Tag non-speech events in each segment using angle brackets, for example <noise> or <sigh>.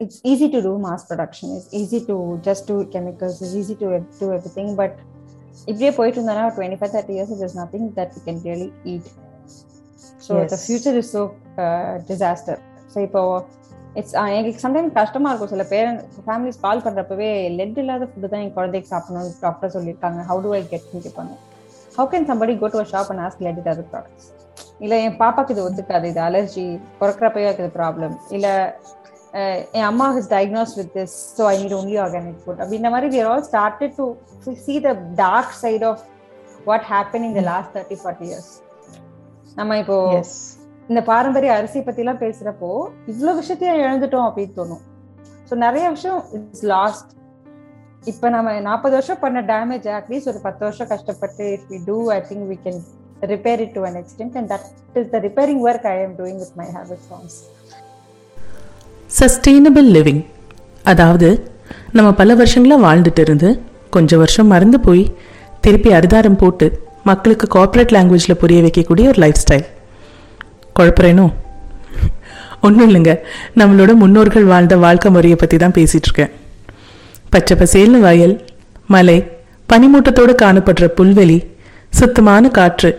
it's easy to do mass production. It's easy to just do chemicals. It's easy to do everything. But இப்படியே போயிட்டு இருந்தோம்னா twenty five thirty years is nothing that we can really eat so the future is so disaster so இப்போ it's எங்களுக்கு sometime கஷ்டமா இருக்கும். சில parent families call பண்றப்பவே lead இல்லாத ஃபுட்டு தான் என் குழந்தைக்கு சாப்பிடணும் டாக்டர் சொல்லியிருக்காங்க. ஹவு டு ஐ கெட் கேட்பாங்க how can somebody go to a shop and ask lead it other products இல்ல என் பாப்பாக்கு இது ஒத்துக்காது. இது அலர்ஜி பிறக்கிறப்பவே இருக்குது ப்ராப்ளம் இல்ல என் அம்மா his diagnose with this so I need only organic food அப்படின்ற மாதிரி we all started to see the dark side of what happen in the last thirty forty years நம்ம இப்போ இந்த பாரம்பரிய அரிசி பத்தி எல்லாம் பேசுறப்போ இவ்வளவு விஷயத்தையும் இழந்துட்டோம் அப்படின்னு தோணும். ஸோ நிறைய விஷயம் இட்ஸ் லாஸ்ட் இப்ப நம்ம நாற்பது வருஷம் பண்ண டேமேஜ் அட்லீஸ்ட் ஒரு பத்து வருஷம் கஷ்டப்பட்டு if we do I think we can repair it to an extent and that is the repairing work I am doing with my habit farms sustainable living அதாவது நம்ம பல வருஷங்களாக வாழ்ந்துட்டு இருந்து கொஞ்சம் வருஷம் மறந்து போய் திருப்பி அரிதாரம் போட்டு மக்களுக்கு கார்ப்பரேட் லாங்குவேஜில் புரிய வைக்கக்கூடிய ஒரு லைஃப் ஸ்டைல் குழப்பறேனோ? ஒன்றும் இல்லைங்க. நம்மளோட முன்னோர்கள் வாழ்ந்த வாழ்க்கை முறையை பற்றி தான் பேசிகிட்ருக்கேன் பச்சை பசேல்னு வயல் மலை பனிமூட்டத்தோடு காணப்படுற புல்வெளி சுத்தமான காற்று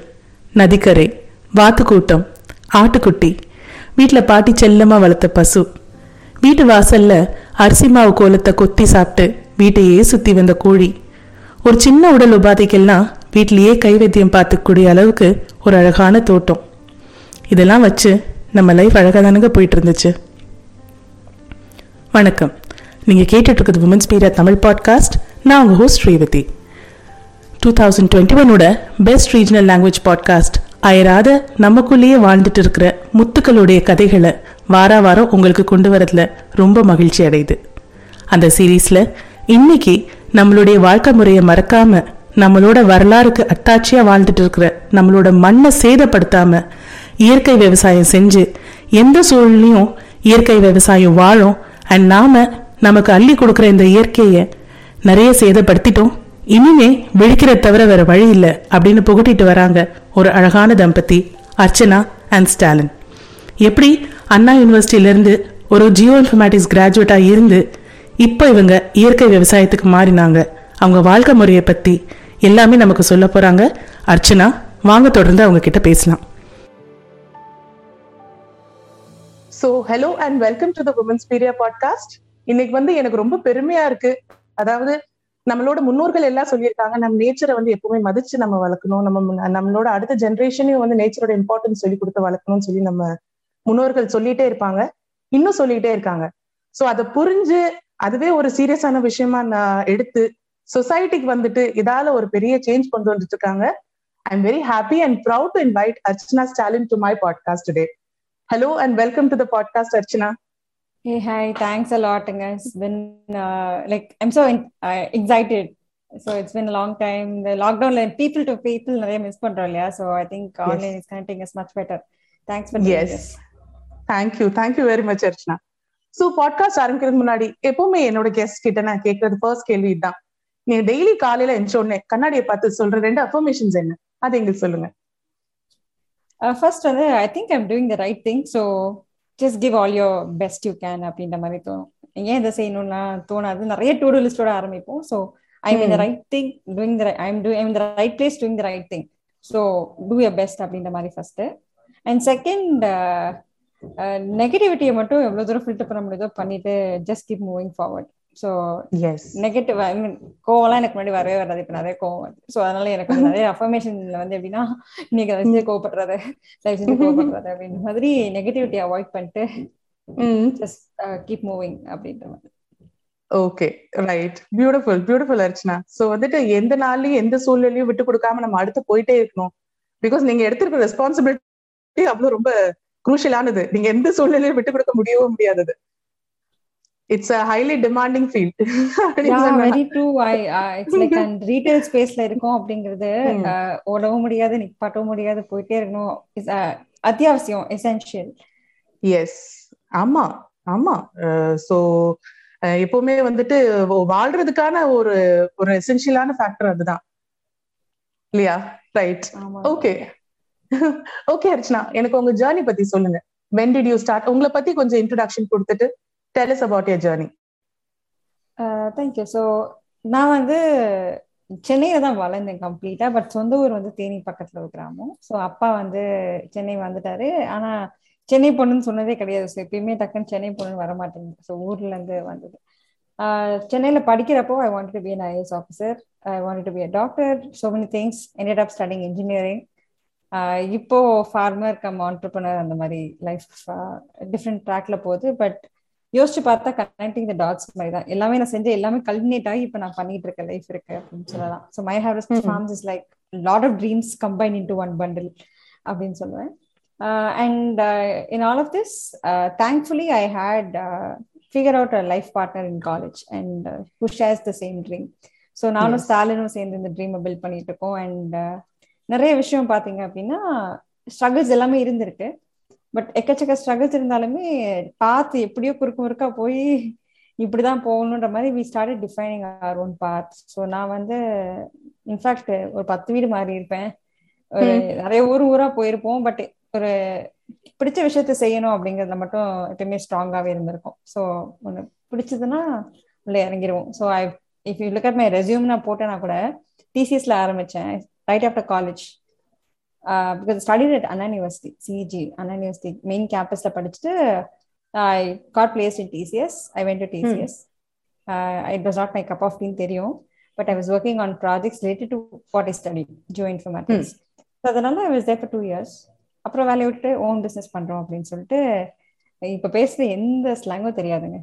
நதிக்கரை வாத்துக்கூட்டம் ஆட்டுக்குட்டி வீட்டில் பாட்டி செல்லமாக வளர்த்த பசு வீட்டு வாசல்ல அரிசி மாவு கோலத்தை கொத்தி சாப்பிட்டு வீட்டையே சுத்தி வந்த கோழி. ஒரு சின்ன உடல் உபாதைக்கெல்லாம் வீட்டிலேயே கைவைத்தியம் பார்த்துக்கூடிய அளவுக்கு ஒரு அழகான தோட்டம். இதெல்லாம் வச்சு நம்ம லைஃப் அழகாக தானுங்க போயிட்டு இருந்துச்சு வணக்கம். நீங்க கேட்டுட்டு இருக்கிறது உமன்ஸ் பீரியா தமிழ் பாட்காஸ்ட் நான் உங்கள் host Srivathi two thousand twenty ஒனோட best regional language podcast அயராத நமக்குள்ளேயே வாழ்ந்துட்டு இருக்கிற முத்துக்களுடைய கதைகளை வார வாரம் உங்களுக்கு கொண்டு வரதுல ரொம்ப மகிழ்ச்சி அடையுது. அந்த சீரீஸ்ல இன்னைக்கு நம்மளுடைய வாழ்க்கை முறையை மறக்காம நம்மளோட வரலாறுக்கு அத்தாட்சியா வாழ்ந்துட்டு இருக்கிற நம்மளோட மண்ணை சேதப்படுத்தாம இயற்கை விவசாயம் செஞ்சு எந்த சூழ்நிலையும் இயற்கை விவசாயம் வாழும் அண்ட் நாம நமக்கு அள்ளி கொடுக்குற இந்த இயற்கையை நிறைய சேதப்படுத்திட்டோம். இனிமே விழிக்கிற தவிர வேற வழி இல்லை அப்படின்னு புகட்டிட்டு வராங்க ஒரு அழகான தம்பதி அர்ச்சனா அண்ட் ஸ்டாலின். எப்படி அண்ணா யூனிவர்சிட்டியிலேருந்து ஒரு ஜியோ இன்ஃபர்மேட்டிக்ஸ் கிராஜுவேட்டாக இருந்து இப்போ இவங்க இயற்கை விவசாயத்துக்கு மாறினாங்க. அவங்க வாழ்க்கை முறையை பற்றி எல்லாமே நமக்கு சொல்ல போகிறாங்க அர்ச்சனா வாங்க தொடர்ந்து அவங்க கிட்ட பேசலாம். So hello and welcome to the women's பீரியா podcast இன்னைக்கு வந்து எனக்கு ரொம்ப பெருமையா இருக்கு. அதாவது நம்மளோட முன்னோர்கள் எல்லாம் சொல்லியிருக்காங்க நம்ம நேச்சரை வந்து எப்பவுமே மதிச்சு நம்ம வளர்க்கணும். நம்ம நம்மளோட அடுத்த ஜென்ரேஷனையும் வந்து நேச்சரோட இம்பார்ட்டன்ஸ் சொல்லி கொடுத்து வளர்க்கணும்னு சொல்லி நம்ம முன்னோர்கள் சொல்லிட்டே இருப்பாங்க இன்னும் சொல்லிட்டே இருக்காங்க சோ அதை புரிஞ்சு அதுவே ஒரு சீரியஸான விஷயமா நான் எடுத்து சொசைட்டிக்கு வந்துட்டு இதால ஒரு பெரிய சேஞ்ச் கொண்டு வந்துட்டு இருக்காங்க I am very happy and proud to invite Archana Stalin to my podcast today hello and welcome to the podcast Archana Hey, hi. Thanks a lot, guys. It's been uh, like I'm so in, uh, excited. So it's been a long time. The lockdown, like people to people, நிறைய miss பண்றோம் இல்லையா So I think online is connecting us much better. Thanks for yes. this. Thank you. Thank you very much, Archana so podcast ஆரம்பிக்கிறதுக்கு முன்னாடி எப்பவுமே என்னோட guest கிட்ட நான் கேட்கறது ஃபர்ஸ்ட் கேள்வி இதுதான். நீ டெய்லி காலையில எஞ்சோடனே கண்ணாடியை பார்த்து சொல்ற ரெண்டு அஃபர்மேஷன்ஸ் என்ன? அது எங்களுக்கு சொல்லுங்க. ஃபர்ஸ்ட் வந்து I think I'm doing the right thing so just give all your best you can அப்படின்ற மாதிரி தோணும். ஏன் இதை செய்யணும்னா தோணாது. நிறைய டூ டூ லிஸ்டோட ஆரம்பிப்போம். So I mean the right thing doing the I am do I'm the right place doing the right thing so do your best அப்படின்ற மாதிரி ஃபர்ஸ்ட் அண்ட் செகண்ட் நெகட்டிவிட்டியை மட்டும் எவ்வளவு தூரம் ஃபில்டர் பண்ண முடியுதோ பண்ணிட்டு just keep moving forward so negative I mean கோவம்லாம் எனக்கு முன்னாடி வரவே வராது. இப்போ நிறைய கோவம் வருது. ஸோ அதனால எனக்கு நிறைய அஃபர்மேஷன்ல வந்து எப்படின்னா இன்னைக்கு அதை செஞ்சு கோவப்படுறது தயவு செஞ்சு கோவப்படுறது அப்படின்ற மாதிரி நெகட்டிவிட்டி அவாய்ட் பண்ணிட்டு ஜஸ்ட் கீப் மூவிங் அப்படின்ற மாதிரி. Okay right beautiful beautiful Archana. So வந்துட்டு எந்த நாள்லயும் எந்த சூழ்நிலையும் விட்டு கொடுக்காம நம்ம அடுத்து போயிட்டே இருக்கணும். பிகாஸ் நீங்க எடுத்திருக்க ரெஸ்பான்சிபிலிட்டி அவ்வளவு ரொம்ப குரூஷியலானது நீங்க எந்த சூழ்நிலையும் விட்டு கொடுக்க முடியவும் முடியாதது. <laughs> <laughs> It's a highly demanding field very true I it's like and retail ஸ்பேஸ்ல இருக்கோம் அப்படிங்கிறது ஓடவும் முடியாது நிப்பாட்டவும் முடியாது போயிட்டே இருக்கணும். அத்தியாவசியம் எசென்ஷியல் எஸ் ஆமா ஆமா. சோ எப்பவுமே வந்துட்டு வாழ்றதுக்கான ஒரு ஒரு எசென்ஷியலான ஃபேக்டர் அதுதான். இல்லையா? ரைட் ஓகே ஓகே அர்ச்சனா எனக்கு உங்க ஜேர்னி பத்தி சொல்லுங்க. வென் டிட் யூ ஸ்டார்ட் உங்களை பத்தி கொஞ்சம் இன்ட்ரடக்ஷன் கொடுத்துட்டு tell us about your journey. Uh, thank you so நான் வந்து சென்னையில தான் வளர்ந்தேன் கம்ப்ளீட்டா பட் சொந்த ஊர் வந்து தேனி பக்கத்துல ஒரு கிராமம். ஸோ அப்பா வந்து சென்னை வந்துட்டாரு. ஆனா சென்னை பொண்ணுன்னு சொன்னதே கிடையாது. ஸோ எப்பயுமே டக்குன்னு சென்னை பொண்ணு வர மாட்டேங்குது. ஸோ ஊர்ல இருந்து வந்தது. ஆஹ் சென்னையில படிக்கிறப்போ I want to be an IAS officer I want to be a doctor so many things ended up studying engineering இப்போ ஃபார்மர் கம் ஆண்டர்பனர் அந்த மாதிரி லைஃப் டிஃப்ரெண்ட் ட்ராக்ல போகுது. பட் யோசிச்சு பார்த்தா கனெக்டிங் த டாட்ஸ் மாதிரி தான். எல்லாமே நான் செஞ்ச எல்லாமே கல்மினேட் ஆகி இப்போ நான் பண்ணிட்டு இருக்க லைஃப் இருக்கு அப்படின்னு சொல்லலாம். So my harvest. Farms is like lot of dreams combine into one bundle அப்படின்னு சொல்லுவேன். And in all of this thankfully I had figured out a life partner in college and who shares the same dream so நானும். ஸ்டாலினும் சேர்ந்து இந்த ட்ரீமை build பண்ணிட்டு இருக்கோம். And நிறைய விஷயம் பார்த்தீங்க அப்படின்னா ஸ்ட்ரகிள்ஸ் எல்லாமே இருந்திருக்கு. பட் எக்கச்சக்க ஸ்ட்ரகிள்ஸ் இருந்தாலுமே பார்த்து எப்படியோ குறுக்கு முறுக்கா போய் இப்படிதான் போகணுன்ற மாதிரி we start defining our own path so நான் வந்து இன்ஃபேக்ட் ஒரு பத்து வீடு மாறி இருப்பேன். ஒரு நிறைய ஊர் ஊரா போயிருப்போம். பட் ஒரு பிடிச்ச விஷயத்த செய்யணும் அப்படிங்கறதுல மட்டும் எப்பயுமே ஸ்ட்ராங்காவே இருந்திருக்கும். ஸோ ஒன்று பிடிச்சதுன்னா உள்ள இறங்கிடுவோம் so I if you look at my resume நான் போட்டேன்னா கூட டிசிஎஸ்ல ஆரம்பிச்சேன். Right after college study at Anna university CEG Anna university main கேம்பஸ்ல படிச்சுட்டு I got placed in TCS I went to TCS it was not my cup of tea தெரியும் but I was working on projects related to what is study geoinformatics so அதனால I was there for two years அப்புறம் வேலையை விட்டு own business பண்றோம் அப்படின்னு சொல்லிட்டு இப்ப பேசுற எந்த ஸ்லாங்கும் தெரியாதுங்க.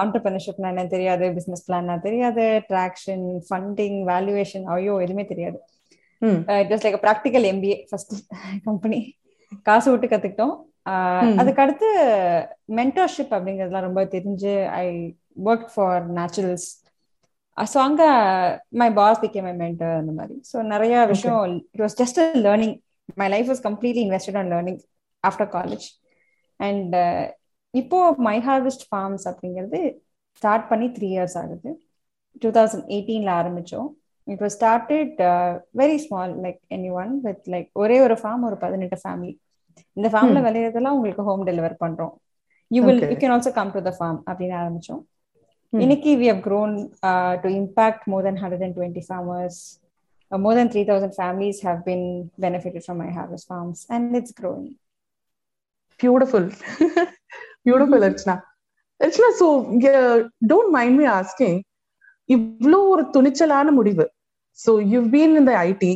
ஆண்டர்பிரினர்ஷிப்னா என்ன தெரியாது பிசினஸ் பிளான்னா தெரியாது ட்ராக்ஷன் ஃபண்டிங் வேல்யூவேஷன் ஐயோ எதுவுமே தெரியாது. Was like practical MBA first company காசு விட்டு கத்துக்கிட்டோம். அதுக்கு அடுத்து மென்டர்ஷிப் அப்படிங்கிறதுலாம் ரொம்ப தெரிஞ்சு I work for Naturals so அங்க my boss PK my mentor அந்த மாதிரி. ஸோ நிறைய விஷயம் it was just learning my life was completely invested on learning after college and இப்போ மை ஹார்வெஸ்ட் ஃபார்ம்ஸ் அப்படிங்கிறது ஸ்டார்ட் பண்ணி த்ரீ இயர்ஸ் ஆகுது. Two thousand எயிட்டீன்ல ஆரம்பிச்சோம். It was started very small like any one with like ஒரே ஒரு form ஒரு பதினெட்டு ஃபேமிலி இந்த ஃபார்ம்ல விளையிறதெல்லாம் உங்களுக்கு ஹோம் டெலிவர் பண்றோம். You will you can also come to the farm அப்படின்னு ஆரம்பிச்சோம். இன்னைக்கு we have grown to impact more than hundred and twenty farmers more than three thousand families have been benefitted from my harvest farms and it's growing beautiful beautiful Archana Archana so don't mind me asking இவ்வளோ ஒரு துணிச்சலான முடிவு. So you been இந்த IT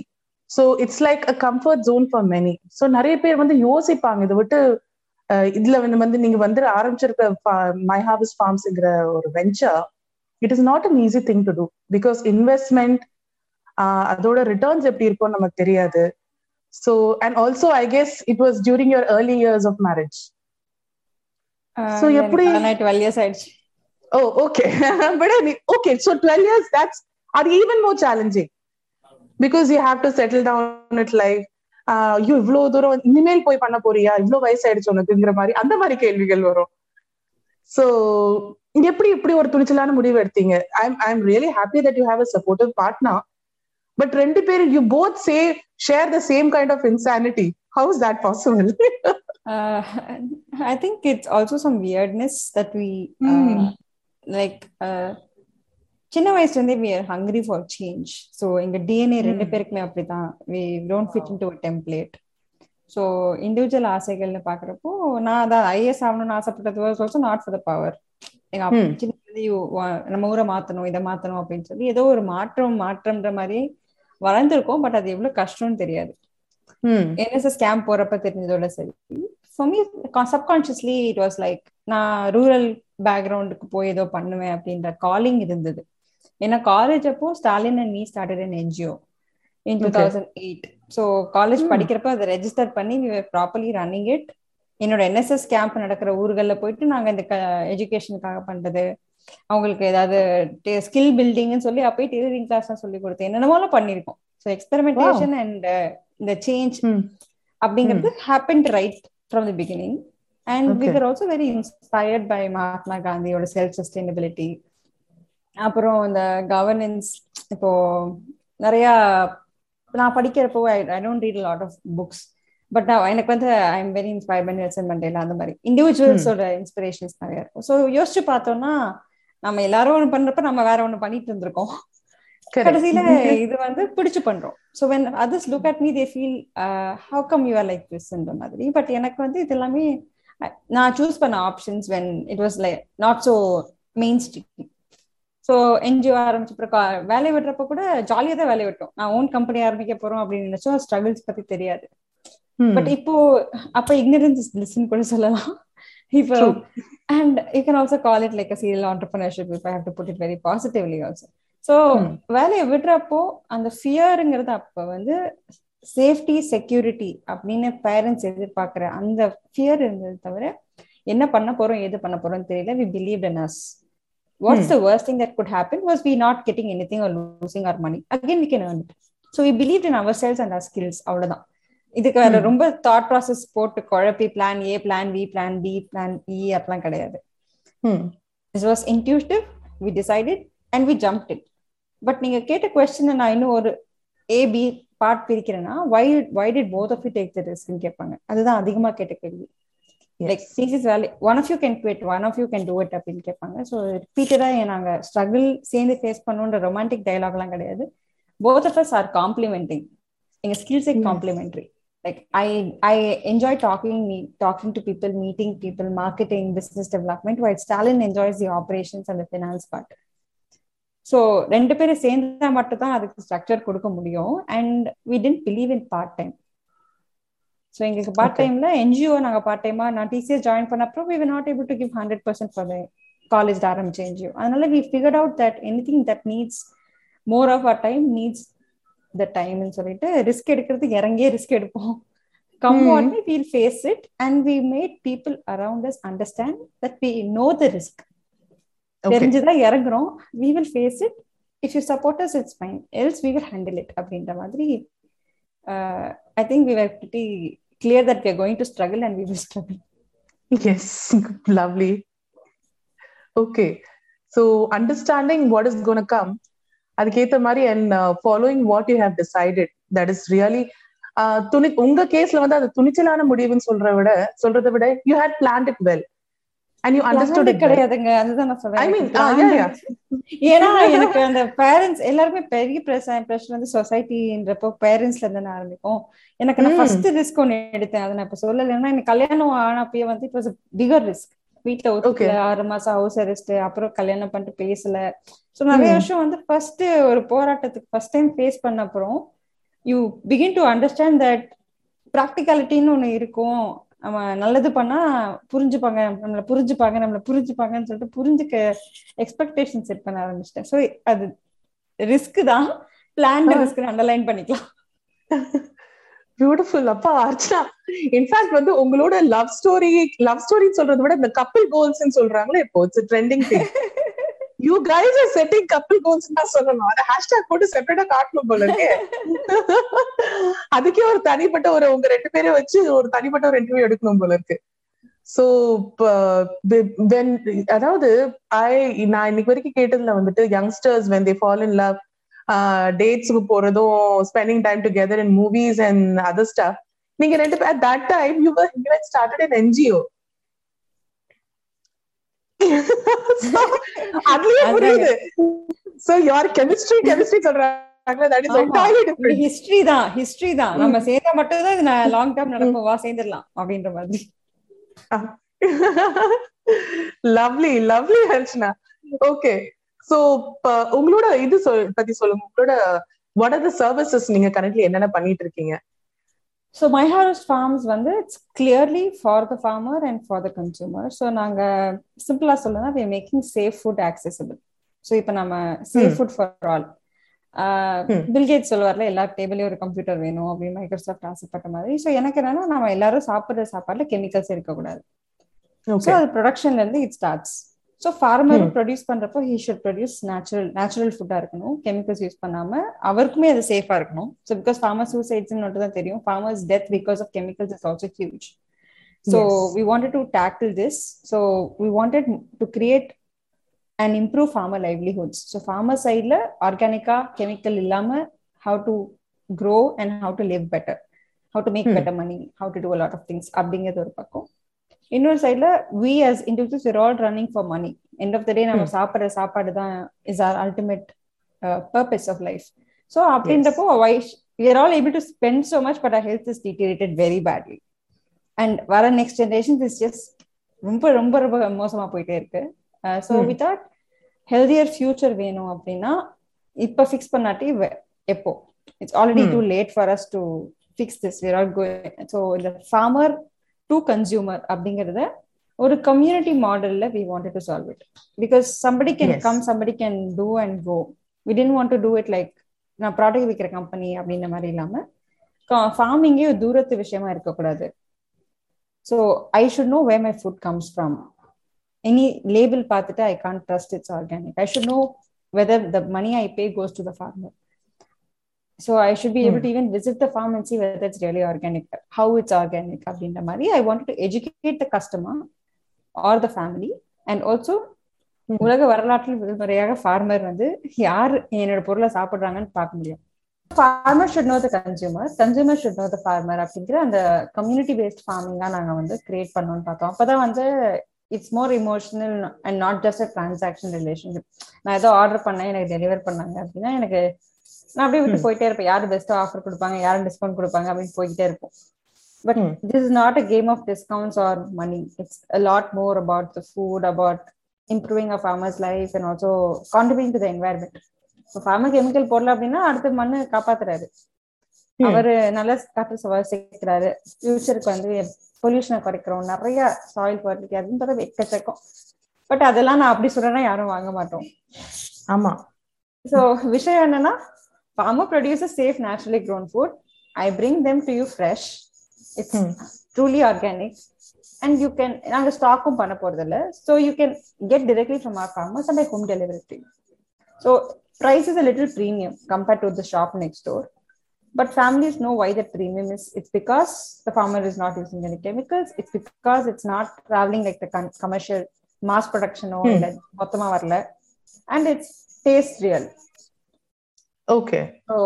so it's like a comfort zone for many so நிறைய பேர் வந்து யோசிப்பாங்க இதை விட்டு இதுல வந்து வந்து நீங்க வந்து ஆரம்பிச்சிருக்க மை ஹார்வெஸ்ட் ஃபார்ம்ஸ்ங்கிற ஒரு venture it is not an easy thing to do because investment அதோட ரிட்டர்ன்ஸ் எப்படி இருக்கும்னு நமக்கு தெரியாது. So and also I guess it was during your early years of marriage so எப்படி டுவெல் இயர்ஸ் ஆயிடுச்சு. ஓ okay but okay so twelve years that's or even more challenging because you have to settle down it life ஐயோ இவ்வளவு தூரம் இனிமேல் போய் பண்ண போறியா? இவ்வளவு வயசாயிடுச்சு உனக்குங்கிற மாதிரி அந்த மாதிரி கேள்விகள் வரும். சோ எப்படி இப்படி ஒரு துணிச்சலான முடிவு எடுத்தீங்க? I I am really happy that you have a supportive partner but ரெண்டு பேரும் you both say share the same kind of insanity how is that possible I think it's also some weirdness that we like சின்ன வயசுல இருந்தே we are hungry for change so எங்க DNA ரெண்டு பேருக்குமே அப்படிதான். We don't fit into template so individual ஆசைகள்னு பாக்குறப்போ நான் அதான் ஐஎஸ் ஆகணும்னு ஆசைப்பட்டது was also not for the power எங்க அப்பா சின்ன நம்ம ஊரை மாத்தணும் இதை மாத்தணும் அப்படின்னு சொல்லி ஏதோ ஒரு மாற்றம் மாற்றம்ன்ற மாதிரி வளர்ந்துருக்கோம். பட் அது எவ்வளவு கஷ்டம்னு தெரியாது. என்எஸ்எஸ் கேம்ப் போறப்ப தெரிஞ்சதோட சரி. For me subconsciously it was like நான் ரூரல் பேக்ரவுண்டுக்கு போய் ஏதோ பண்ணுவேன் அப்படின்ற காலிங் இருந்தது. ஏன்னா காலேஜ் அப்போ Stalin and me started an NGO in two thousand eight so college படிக்கிறப்ப அதை ரெஜிஸ்டர் பண்ணி ப்ராப்பர்லி ரன்னிங் இட் என்னோட என்எஸ்எஸ் கேம்ப் நடக்கிற ஊர்களில் போயிட்டு நாங்கள் இந்த எஜுகேஷனுக்காக பண்றது. அவங்களுக்கு ஏதாவது ஸ்கில் பில்டிங்னு சொல்லி அப்பயே டெய்லரிங் கிளாஸ் சொல்லி கொடுத்து என்னென்னமோலாம் பண்ணியிருக்கோம். ஸோ எக்ஸ்பெரிமெண்டேஷன் அண்ட் இந்த சேஞ்ச் அப்படிங்கிறது happen right from the beginning and we are also very inspired by Mahatma காந்தியோட செல்ஃப் சஸ்டைனபிலிட்டி அப்புறம் இந்த கவர்னன்ஸ் இப்போ நிறைய நான் படிக்கிறப்போ I I don't read lot of books but நான் எனக்கு வந்து I am very inspire by Nelson Mandela அந்த மாதிரி. இண்டிவிஜுவல்ஸோட இன்ஸ்பிரேஷன்ஸ் நிறைய இருக்கும். ஸோ யோசிச்சு பார்த்தோம்னா நம்ம எல்லாரும் ஒன்று பண்றப்ப நம்ம வேற ஒன்று பண்ணிட்டு இருந்திருக்கோம். கடைசியில இது வந்து பிடிச்சு பண்றோம். So when others look at me they feel how come you are like திஸ்ன்ற மாதிரி. பட் எனக்கு வந்து இது எல்லாமே நான் சூஸ் பண்ண options when it was like not so mainstream so NGO ஆரம்பிச்சப்போ வேலையை விடுறப்ப கூட ஜாலியாக தான் வேலையை விட்டோம். நான் ஓன் கம்பெனி ஆரம்பிக்க போறோம் அப்படின்னு நினைச்சோம். ஸ்ட்ரகிள்ஸ் பத்தி தெரியாது. பட் இப்போ அப்ப இக்னரன்ஸ் இஸ் பிளிஸ்ன்னு கூட சொல்லலாம். இப்போ and you can also call it like a serial entrepreneurship இப்போ have to put it very positively also so வேலையை விடுறப்போ அந்த ஃபியருங்கிறது அப்ப வந்து சேஃப்டி செக்யூரிட்டி அப்படின்னு பேரண்ட்ஸ் எதிர்பார்க்கிற அந்த ஃபியர் இருந்தது தவிர என்ன பண்ண போறோம் எது பண்ண போறோம்னு தெரியல. We believe in us what's the worst thing that could happen was we not getting anything or losing our money again we can earn it so we believe in our selves and our skills அவ்வளவுதான். இதுக்கு வேற ரொம்ப thought process போட்டு குழப்பி plan A plan B plan D plan E அப்படிலாம் கிடையாது. This was intuitive we decided and we jump it but நீங்க கேட்ட கொஸ்டின் நான் இன்னும் ஒரு A B part பிரிக்கிறேன்னா why why did both of you take the ரிஸ்க்னு கேட்பாங்க. அதுதான் அதிகமா கேட்ட கேள்வி. லைக் தீசிஸ் வேலை one of you can quit one of you can do it அப்படின்னு கேட்பாங்க. ஸோ ரிப்பீட்டடா நாங்க ஸ்ட்ரகிள் சேர்ந்து ஃபேஸ் பண்ணுன்ற ரொமான்டிக் டைலாக்லாம் கிடையாது. Both of us are complementing எங்க ஸ்கில்ஸே complementary like i i enjoy talking me talking to people meeting people marketing business development while stalin enjoys the operations and the finance part. So ரெண்டு பேரும் சேர்ந்தா மட்டும் தான் அதுக்கு structure கொடுக்க முடியும். And we tend believe in part time so எங்களுக்கு part டைம்ல என்ஜிஓ நாங்கள் பார்ட் டைமா நான் டிசிஎஸ் ஜாயின் பண்ணப்போ we not able to give hundred percent for college ஆரம்பிச்ச என்ஜிஓ அதனால we figured out that anything that needs more of our time needs the டைம்னு சொல்லிட்டு ரிஸ்க் எடுக்கிறதுக்கு இறங்கியே ரிஸ்க் எடுப்போம். Come me we'll face it and we made people around us understand that we know the risk தெரிஞ்சுதான் இறங்குறோம். We will face it if you support us it's fine else we will handle it அப்படின்ற மாதிரி I think we are pretty clear that we are going to struggle and we will struggle yes lovely okay so understanding what is gonna come அதுக்கேத்த மாதிரி and following what you have decided that is really துணி உங்க கேஸ்ல வந்து அது துணிச்சலான முடிவுன்னு சொல்ற விட சொல்றதை விட you had plan it well and you understood கிடையாதுங்க. அதுதான் நான் சொல்றேன். ஐ மீன் ஏன்னா எனக்கு அந்த பேரண்ட்ஸ் எல்லாருமே பெரிய பிரச்சனை வந்து சொசைட்டின்றப்போ பேரண்ட்ஸ்ல இருந்து ஆரம்பிக்கும் எனக்கு நான் ஃபர்ஸ்ட் ரிஸ்க் ஒன்னு எடுத்தேன். அதை நான் இப்ப சொல்லலைன்னா எனக்கு கல்யாணம் ஆனப்பயே வந்து இட் வாஸ் பிகர் ரிஸ்க் வீட்டுல ஒத்துக்கல ஆறு மாசம் ஹவுஸ் அரெஸ்ட் அப்புறம் கல்யாணம் பண்ணிட்டு பேசல. சோ நிறைய வருஷம் வந்து ஃபர்ஸ்ட் ஒரு போராட்டத்துக்கு ஃபர்ஸ்ட் டைம் ஃபேஸ் பண்ண அப்புறம் you begin to understand that ப்ராக்டிகாலிட்டின்னு ஒண்ணு இருக்கும். நம்ம நல்லது பண்ணா புரிஞ்சுப்பாங்க நம்மள புரிஞ்சுப்பாங்க நம்மள புரிஞ்சுப்பாங்கன்னு சொல்லிட்டு புரிஞ்சுக்க எக்ஸ்பெக்டேஷன் செட் பண்ண ஆரம்பிச்சிட்டேன். ஸோ அது ரிஸ்க் தான். பிளான் ரிஸ்க் அண்டர்லைன் பண்ணிக்கலாம். பியூட்டிஃபுல் அப்பா அர்ச்சனா இன்ஃபேக்ட் வந்து உங்களோட லவ் ஸ்டோரி லவ் ஸ்டோரி சொல்றதை விட இந்த கப்பிள் கோல்ஸ் சொல்றாங்களே இப்போ it's trending thing you guys are setting couple goals தான் சொல்லணும். அதை ஹேஷ்டாக் போட்டு செப்பரேட்டா காட்டணும் போல இருக்கு. <laughs> அதுக்கே ஒரு தனிப்பட்ட ஒரு உங்க ரெண்டு பேரும் வச்சு ஒரு தனிப்பட்ட ஒரு இன்டர்வியூ எடுக்கணும் போல இருக்கு. சோ வென் அதாவது ஐ நான் இன்னைக்கு வரைக்கும் கேட்டதுல வந்துட்டு youngsters when they fall in love டேட்ஸுக்கு போறதும் spending time together in movies and other stuff நீங்க ரெண்டு பேர் at that time you were started in NGO <laughs> அதுலயே புரியுது. சோ யார் கெமிஸ்ட்ரி கெமிஸ்ட்ரி சொல்றாங்க. ஹிஸ்டரி தான் ஹிஸ்டரி தான். நம்ம சேர்ந்தா மட்டும் தான் இது லாங் டர்ம் நடக்கும். வா சேர்ந்துடலாம் அப்படின்ற மாதிரி. Lovely lovely Harshana. Okay so உங்களோட இது பத்தி சொல்லுங்க. உங்களோட வாட் ஆர் த சர்வீசஸ் நீங்க கரண்ட்லி என்னென்ன பண்ணிட்டு இருக்கீங்க? ஸோ மை ஹார்வெஸ்ட் ஃபார்ம்ஸ் வந்து it's clearly for the farmer and for the consumer so நாங்க சிம்பிளா சொல்லலாம் we making safe food accessible so இப்போ நம்ம safe food for all Bill Gate சொல்லுவார்ல எல்லா டேபிளையும் ஒரு கம்ப்யூட்டர் வேணும் அப்படின்னு மைக்ரோசாஃப்ட் ஆசைப்பட்ட மாதிரி. ஸோ எனக்கு என்னன்னா நம்ம எல்லாரும் சாப்பிடுற சாப்பாடுல கெமிக்கல்ஸ் இருக்கக்கூடாது. ஸோ அது ப்ரொடக்ஷன்ல இருந்து it starts so farmer produce பண்றப்போ he should produce natural natural ஃபுட்டா இருக்கணும். கெமிக்கல்ஸ் யூஸ் பண்ணாம அவருக்குமே அது சேஃபா இருக்கணும். ஸோ பிகாஸ் ஃபார்மர் சூசைட்ஸ் மட்டும் தான் தெரியும். Farmers death because of chemicals is also huge so we wanted to tackle this so we wanted to create and improve farmer livelihoods so farmer சைட்ல ஆர்கானிக்கா chemical இல்லாம how to grow and how to live better how to make. Better money how to do lot of things அப்படிங்கிறது ஒரு பக்கம். இன்னொரு சைட்ல we as individuals we're all running for money end of the day நம்ம Hmm. சாப்பிட்ற சாப்பாடு தான் is our ultimate purpose of life so அப்படின்றப்போ why we are all able to spend so much but our health is deteriorated very badly. And வர next generation is just ரொம்ப ரொம்ப ரொம்ப மோசமா போயிட்டே இருக்கு. So Hmm. Without healthier future வேணும் அப்படின்னா இப்போ ஃபிக்ஸ் பண்ணாட்டி எப்போ? It's already. Too late for us to fix this where all going so இந்த ஃபார்மர் டு கன்சியூமர் அப்படிங்கறத ஒரு கம்யூனிட்டி மாடல்ல we wanted to solve it because somebody can. Come somebody can do and go we tend want to do it like நான் product விற்கிற company அப்படின்ற மாதிரி இல்லாம ஃபார்மிங்கே தூரத்து விஷயமா இருக்கக்கூடாது. So I should know where my food comes from any label பார்த்துட்டு I can't trust it's organic I should know whether the money I pay goes to the farmer so I should be able to even visit the farm and see whether it's really organic how it's organic அப்படின்ற மாதிரி. I want to educate the customer or the family and also. உலக வரலாற்றில் முதல் முறையாக farmer வந்து யார் என்னோட பொருளை சாப்பிடுறாங்கன்னு பார்க்க முடியும். Farmer should know the consumer consumer should know the farmer அப்படிங்கிற அந்த கம்யூனிட்டி பேஸ்ட் ஃபார்மிங்கா நாங்க வந்து கிரியேட் பண்ணணும்னு பார்த்தோம். அப்பதான் வந்து it's more emotional and not just a transaction relationship நான் ஏதோ ஆர்டர் பண்ணேன் எனக்கு டெலிவர் பண்ணாங்க அப்படின்னா எனக்கு நான் அப்படியே விட்டு. போயிட்டே இருப்பேன். யார் பெஸ்ட்டா ஆஃபர் கொடுப்பாங்க யாரும் டிஸ்கவுண்ட் கொடுப்பாங்க அப்படின்னு போய்கிட்டே இருக்கும் but this is not a game of discounts or money. It's a lot more about the food about improving a farmer's life and also contributing to the environment. இப்போ ஃபார்மர் கெமிக்கல் போடல அப்படின்னா அடுத்த மண்ணு காப்பாத்துறாரு. அவரு நல்ல காற்று சுவாசிக்கிறாரு ஃபியூச்சருக்கு வந்து பொல்யூஷனை குறைக்கிறோம். நிறைய சாயில் குவாலிட்டி அதுன்னு பார்த்தா எக்கச்சக்கம் பட் அதெல்லாம் நான் அப்படி சொல்றேன்னா யாரும் வாங்க மாட்டோம். ஆமா. ஸோ விஷயம் என்னன்னா farmer produces safe naturally grown food i bring them to you fresh it's Hmm. truly organic and you can நாங்க ஸ்டாக்கும் பண்ண போறது இல்ல so you can get directly from our farmers and by home delivery to you so price is a little premium compared to the shop next door but families know why that premium is it's because the farmer is not using any chemicals it's because it's not traveling like the con- commercial mass production or Hmm. இல்ல மொத்தமா வரல and it's taste real Okay so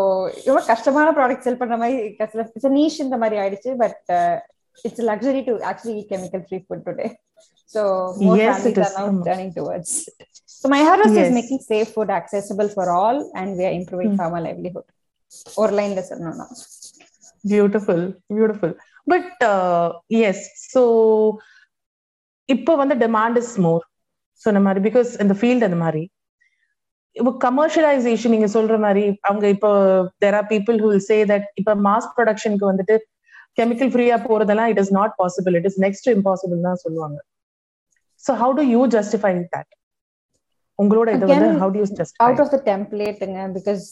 ரொம்ப கஷ்டமான product செல் பண்ற மாதிரி it's niche இந்த மாதிரி ஆயிடுச்சு but it's luxury to actually chemical free food today so more Yes, it families is. Are now ஆமா. Turning towards so my harvest Yes. Is making safe food accessible for all and we are improving Hmm. farmer livelihood ஒரு லைன்ல சொல்லணும்னா beautiful beautiful but yes so இப்போ வந்து demand is more சொன்ன மாதிரி because இந்த field அந்த மாதிரி இப்போ கமர்ஷியலைசேஷன் நீங்க சொல்ற மாதிரி அவங்க இப்போ there are people who say that இப்போ மாஸ் ப்ரொடக்ஷனுக்கு வந்துட்டு கெமிக்கல் ஃப்ரீயா போறதெல்லாம் it is not possible it is next impossible தான் சொல்லுவாங்க. So how do you justify that உங்களோட இது வந்து Again, how do you out justify of the template uh, because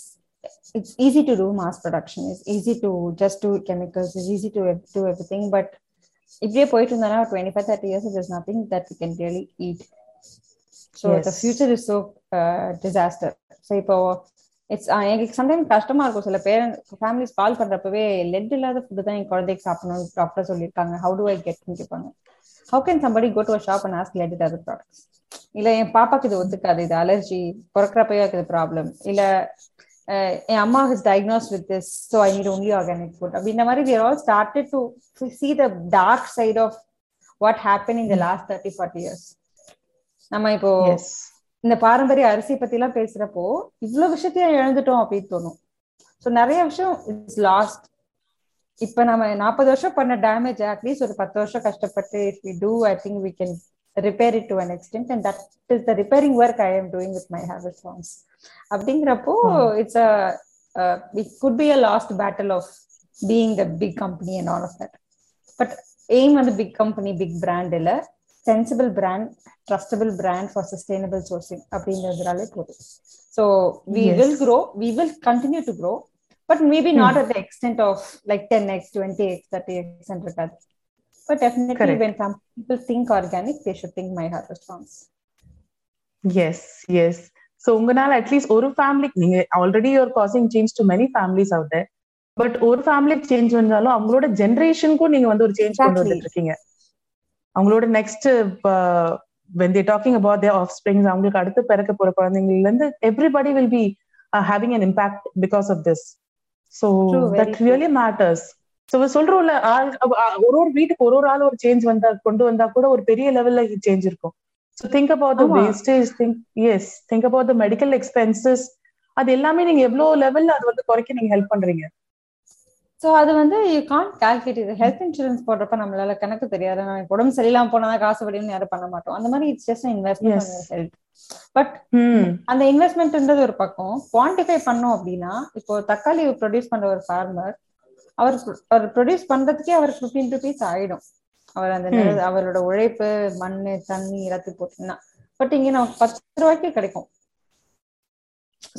it's easy to do mass production. It's easy to just do chemicals. It's easy to do everything. But இப்படியே போயிட்டு இருந்தோம்னா twenty five thirty years is nothing that we can really eat so the Yes. Future is so disaster so இப்போ it's எங்களுக்கு sometime கஷ்டமா இருக்கும். சில parent families call பண்றப்பவே lead இல்லாத ஃபுட்டு தான் என் குழந்தைக்கு சாப்பிடணும் டாக்டர் சொல்லியிருக்காங்க. ஹவு டு ஐ கெட் கேட்பாங்க how can somebody go to shop and ask lead other products இல்ல என் பாப்பாக்கு இது ஒத்துக்காது. இது அலர்ஜி பிறக்கிறப்பவே இது ப்ராப்ளம் இல்ல அஹ், என் அம்மா is diagnose with this so I need only organic food அப்படின்ற மாதிரி we are all started to see the dark side of what happened in the last thirty forty years நம்ம இப்போ இந்த பாரம்பரிய அரிசி பத்தி எல்லாம் பேசுறப்போ இவ்வளவு விஷயத்தையும் இழந்துட்டோம் அப்படின்னு தோணும். ஸோ நிறைய விஷயம் இட்ஸ் லாஸ்ட் இப்ப நம்ம நாற்பது வருஷம் பண்ண டேமேஜ் அட்லீஸ்ட் ஒரு பத்து வருஷம் கஷ்டப்பட்டு if we do I think we can repair it to an extent and that is the repairing work I am doing with my habit changes அப்படிங்கிறப்போ it's a it could be a lost battle of being the big company and all of that but aim வந்து big company big brand இல்ல. Sensible brand trustable brand for sustainable sourcing அப்படின்றதுனாலே போதும். So we. Will grow we will continue to grow but maybe not at the extent of like ten X twenty X thirty X இருக்காது but definitely. When some people think organic they should think my harvest farms yes yes so உங்களால at least ஒரு family நீங்க already you're causing change to many families out but ஒரு ஃபேமிலிக்கு change வந்தாலும் அவங்களோட ஜென்ரேஷனுக்கும் நீங்க வந்து ஒரு சேஞ்ச் கொண்டு. வந்துட்டு இருக்கீங்க. அவங்களோட next when they talking about their offsprings அவங்களுக்கு அடுத்து பிறக்க போற குழந்தைங்கள்ல இருந்து everybody will be having an impact because of this so very that. Really matters so சொல்றோம்ல ஆள் ஒரு ஒரு வீட்டுக்கு ஒரு ஒரு ஆள் ஒரு சேஞ்ச் வந்தா கொண்டு வந்தா கூட ஒரு பெரிய லெவல்ல சேஞ்ச் இருக்கும். So think about the. Wastage think yes think about the medical expenses அது எல்லாமே நீங்க எவ்வளவு லெவல்ல அது வந்து குறைக்க நீங்க ஹெல்ப் பண்றீங்க. ஸோ அது வந்து யூ கான் கால்குலேட் இது. ஹெல்த் இன்சூரன்ஸ் போடுறப்ப நம்மளால கணக்கு தெரியாது. நான் எனக்கு உடம்பு சரியில்லாம போனா காசு படின்னு யாரும் பண்ண மாட்டோம். அந்த மாதிரி it's just investment. Health but அந்த இன்வெஸ்ட்மெண்ட்ன்றது ஒரு பக்கம். குவான்டிஃபை பண்ணோம் அப்படின்னா இப்போ தக்காளி ப்ரொடியூஸ் பண்ற ஒரு ஃபார்மர் அவர் அவர் ப்ரொடியூஸ் பண்றதுக்கே அவருக்கு ஃபிஃப்டீன் ருபீஸ் ஆயிடும். அவர் அந்த நில- அவரோட உழைப்பு மண்ணு தண்ணி எல்லாத்தையும் போட்டீங்கன்னா பட் இங்க நமக்கு பத்து ரூபாய்க்கு கிடைக்கும்.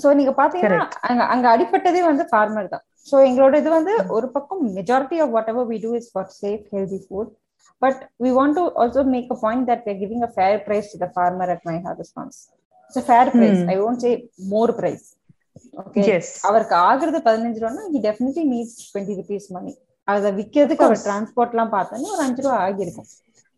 சோ நீங்க பாத்தீங்கன்னா அங்க அங்க அடிப்பட்டதே வந்து ஃபார்மர் தான். சோ எங்களோட இது வந்து ஒரு பக்கம் majority of whatever we do is for safe healthy food but we want to also make a point that we're giving a fair price to the farmer at my harvest farms it's a fair price. Hmm. i won't say more price. Okay? Yes அவருக்கு ஆகுறது பதினஞ்சு ரூபான்னா he definitely needs twenty rupees money அதை விற்கிறதுக்கு அவர். Transport எல்லாம் பார்த்தோன்னா ஒரு அஞ்சு ரூபா ஆகியிருக்கும்.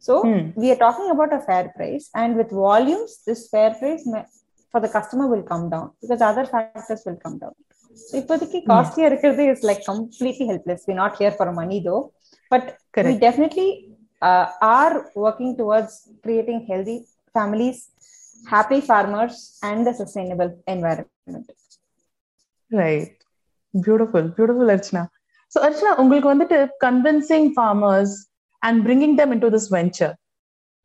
So we are talking about a fair price. And with volumes this fair price may- for the customer will come down because other factors will come down so இப்போதைக்கு காஸ்ட்லியா இருக்கிறது is like completely helpless we not here for money though but we Correct. definitely uh, are working towards creating healthy families happy farmers and a sustainable environment right beautiful beautiful Archana so Archana உங்களுக்கு வந்துட்டு convincing farmers and bringing them into this venture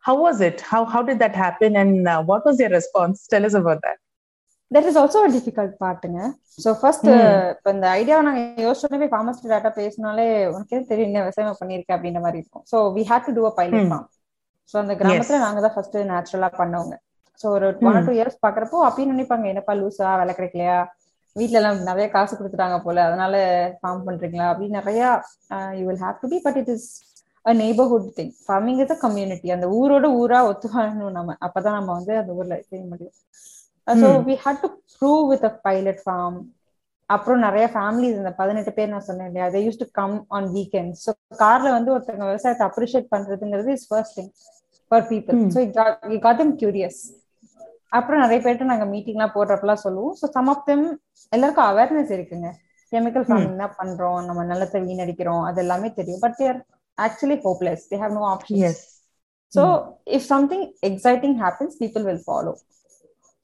How was it how how did that happen and what was your response tell is about that that. Is also a difficult பார்ட்டுங்க so first இப்போ இந்த ஐடியாவை நாங்க யோசிச்சோடனே foremost data பேசினாலே உனக்கே தெரியும்? என்ன விவசாயம் பண்ணியிருக்கேன் அப்படின்ற மாதிரி இருக்கும். So we had to do a pilot Hmm. Farm so அந்த கிராமத்துல. நாங்க தான் ஃபர்ஸ்ட் நேச்சுரலா பண்ணவங்க. ஸோ ஒரு ஒன் ஆர் டூ இயர்ஸ் பாக்குறப்போ அப்பயும் நினைப்பாங்க என்னப்பா லூசா? வேலை கிடைக்கலையா? வீட்ல எல்லாம் நிறைய காசு கொடுத்துட்டாங்க போல. அதனால ஃபார்ம் பண்றீங்களா? அப்படின்னு நிறைய you will have to be but it is a neighbourhood thing farming is a community அந்த ஊரோட ஊரா ஒத்து வாழணும் நம்ம. அப்பதான் நம்ம வந்து அந்த ஊர்ல செய்ய முடியும். So. We had to prove with a pilot farm அப்புறம் நிறைய ஃபேமிலிஸ் இந்த பதினெட்டு பேர் நான் சொன்னேன் இல்லையா? They used to come on weekend so கார்ல வந்து ஒருத்தங்க விவசாயத்தை அப்ரிஷியேட் பண்றதுங்கிறது is first thing for people. So it got them curious அப்புறம் நிறைய பேர்ட்ட நாங்க மீட்டிங்லாம் போடுறப்பெல்லாம் சொல்லுவோம். ஸோ சம் ஆஃப் தெம் எல்லாருக்கும் அவேர்னஸ் இருக்குங்க. கெமிக்கல் ஃபார்மிங் தான் பண்றோம். நம்ம நிலத்தை வீணடிக்கிறோம். அது எல்லாமே தெரியும் but they're actually hopeless they have no option yes so if something exciting happens people will follow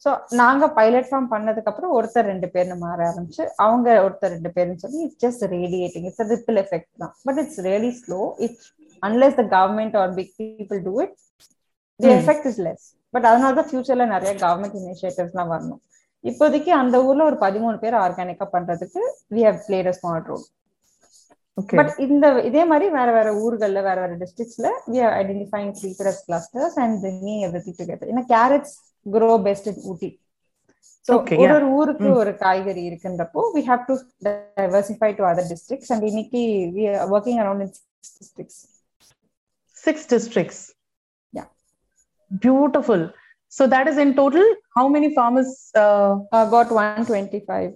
so நாங்க பைலட் ஃபார்ம் பண்ணதுக்கு அப்புறம் ஒருத்தர் ரெண்டு பேர்னு மாற ஆரம்பிச்சு அவங்க ஒருத்தர் ரெண்டு பேர்னு சொல்லி it's just radiating it's ripple effect தான். But it's really slow it unless the government or big people do it the. Effect is less but அதனால தான் ஃபியூச்சர்ல நிறைய கவர்மெண்ட் இனிஷியேட்டிவ்ஸ்லாம் வரணும். இப்போதைக்கு அந்த ஊர்ல ஒரு பதிமூணு பேர் ஆர்கானிக்கா பண்றதுக்கு we have played a small role but இந்த இதே மாதிரி வேற வேற ஊர்கள்ல வேற வேற டிஸ்ட்ரிக்ட்ஸ்ல we are identifying treated clusters and bringing everything together ஏன்னா carrots grow best in Ooty so Okay, ஒரு yeah. ஒரு ஊருக்கு Mm. ஒரு காய்கறி இருக்குன்றப்போ we have to diversify to other districts and இன்னைக்கு we are working around in districts six districts Yeah. Beautiful so that is in total how many farmers about one twenty five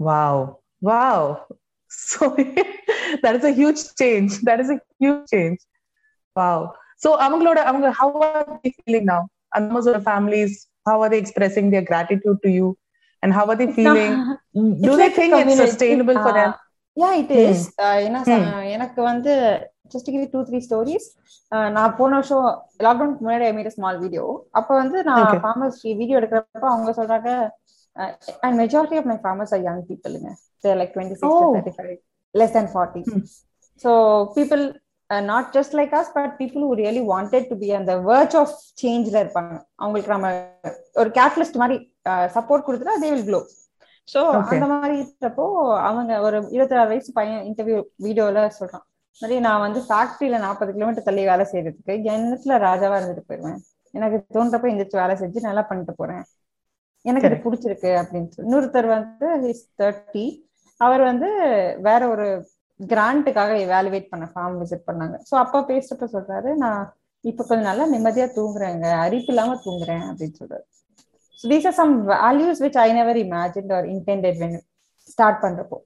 Wow. Wow. So that is a huge change. That is a huge change. Wow. So அவங்களோட அவங்க how are they feeling now? Animals or families, how are they expressing their gratitude to you? And how are they feeling? Do they think it's sustainable for them? Yeah it is என்ன சொ- எனக்கு வந்து just give two three stories நான் போன வருஷம் லாக்டவுனுக்கு முன்னாடி I made small video அப்ப வந்து நான். ஃபார்மர்ஸ் வீடியோ எடுக்கிறப்ப அவங்க சொல்றாங்க and majority of my farmers are young பீப்புளுங்க like twenty six Oh. Thirty five less than forty Hmm. So people not just like us but people who really wanted to be அந்த verge of சேஞ்ச்ல இருப்பாங்க அவங்களுக்கு நம்ம ஒரு catalyst மாதிரி support கொடுத்துட்டா they will glow so. அந்த மாதிரி இருக்கிறப்போ அவங்க ஒரு இருபத்தி ஆறு வயசு பையன் இன்டர்வியூ வீடியோல சொல்றான் மாதிரி நான் வந்து ஃபேக்டரியில நாற்பது கிலோமீட்டர் தள்ளி வேலை செய்யறதுக்கு எண்ணத்துல ராஜாவா இருந்துட்டு போயிருவேன் எனக்கு தோன்றப்ப எந்திரிச்சு வேலை செஞ்சு நல்லா பண்ணிட்டு போறேன் எனக்கு இது. பிடிச்சிருக்கு அப்படின்னு சொல்லி இன்னொருத்தர் வந்து ஹிஸ் தேர்ட்டி அவர் வந்து வேற ஒரு கிராண்ட்டுக்காக எவாலுவேட் பண்ண ஃபார்ம் விசிட் பண்ணாங்க. சோ அப்பா பேசுறப்ப சொல்றாரு நான் இப்ப கொஞ்சம் நல்லா நிம்மதியா தூங்குறேங்க. அரிப்பு இல்லாம தூங்குறேன் அப்படின்னு சொல்றாரு. So these are some values which I never imagine or intended when start பண்றப்போ.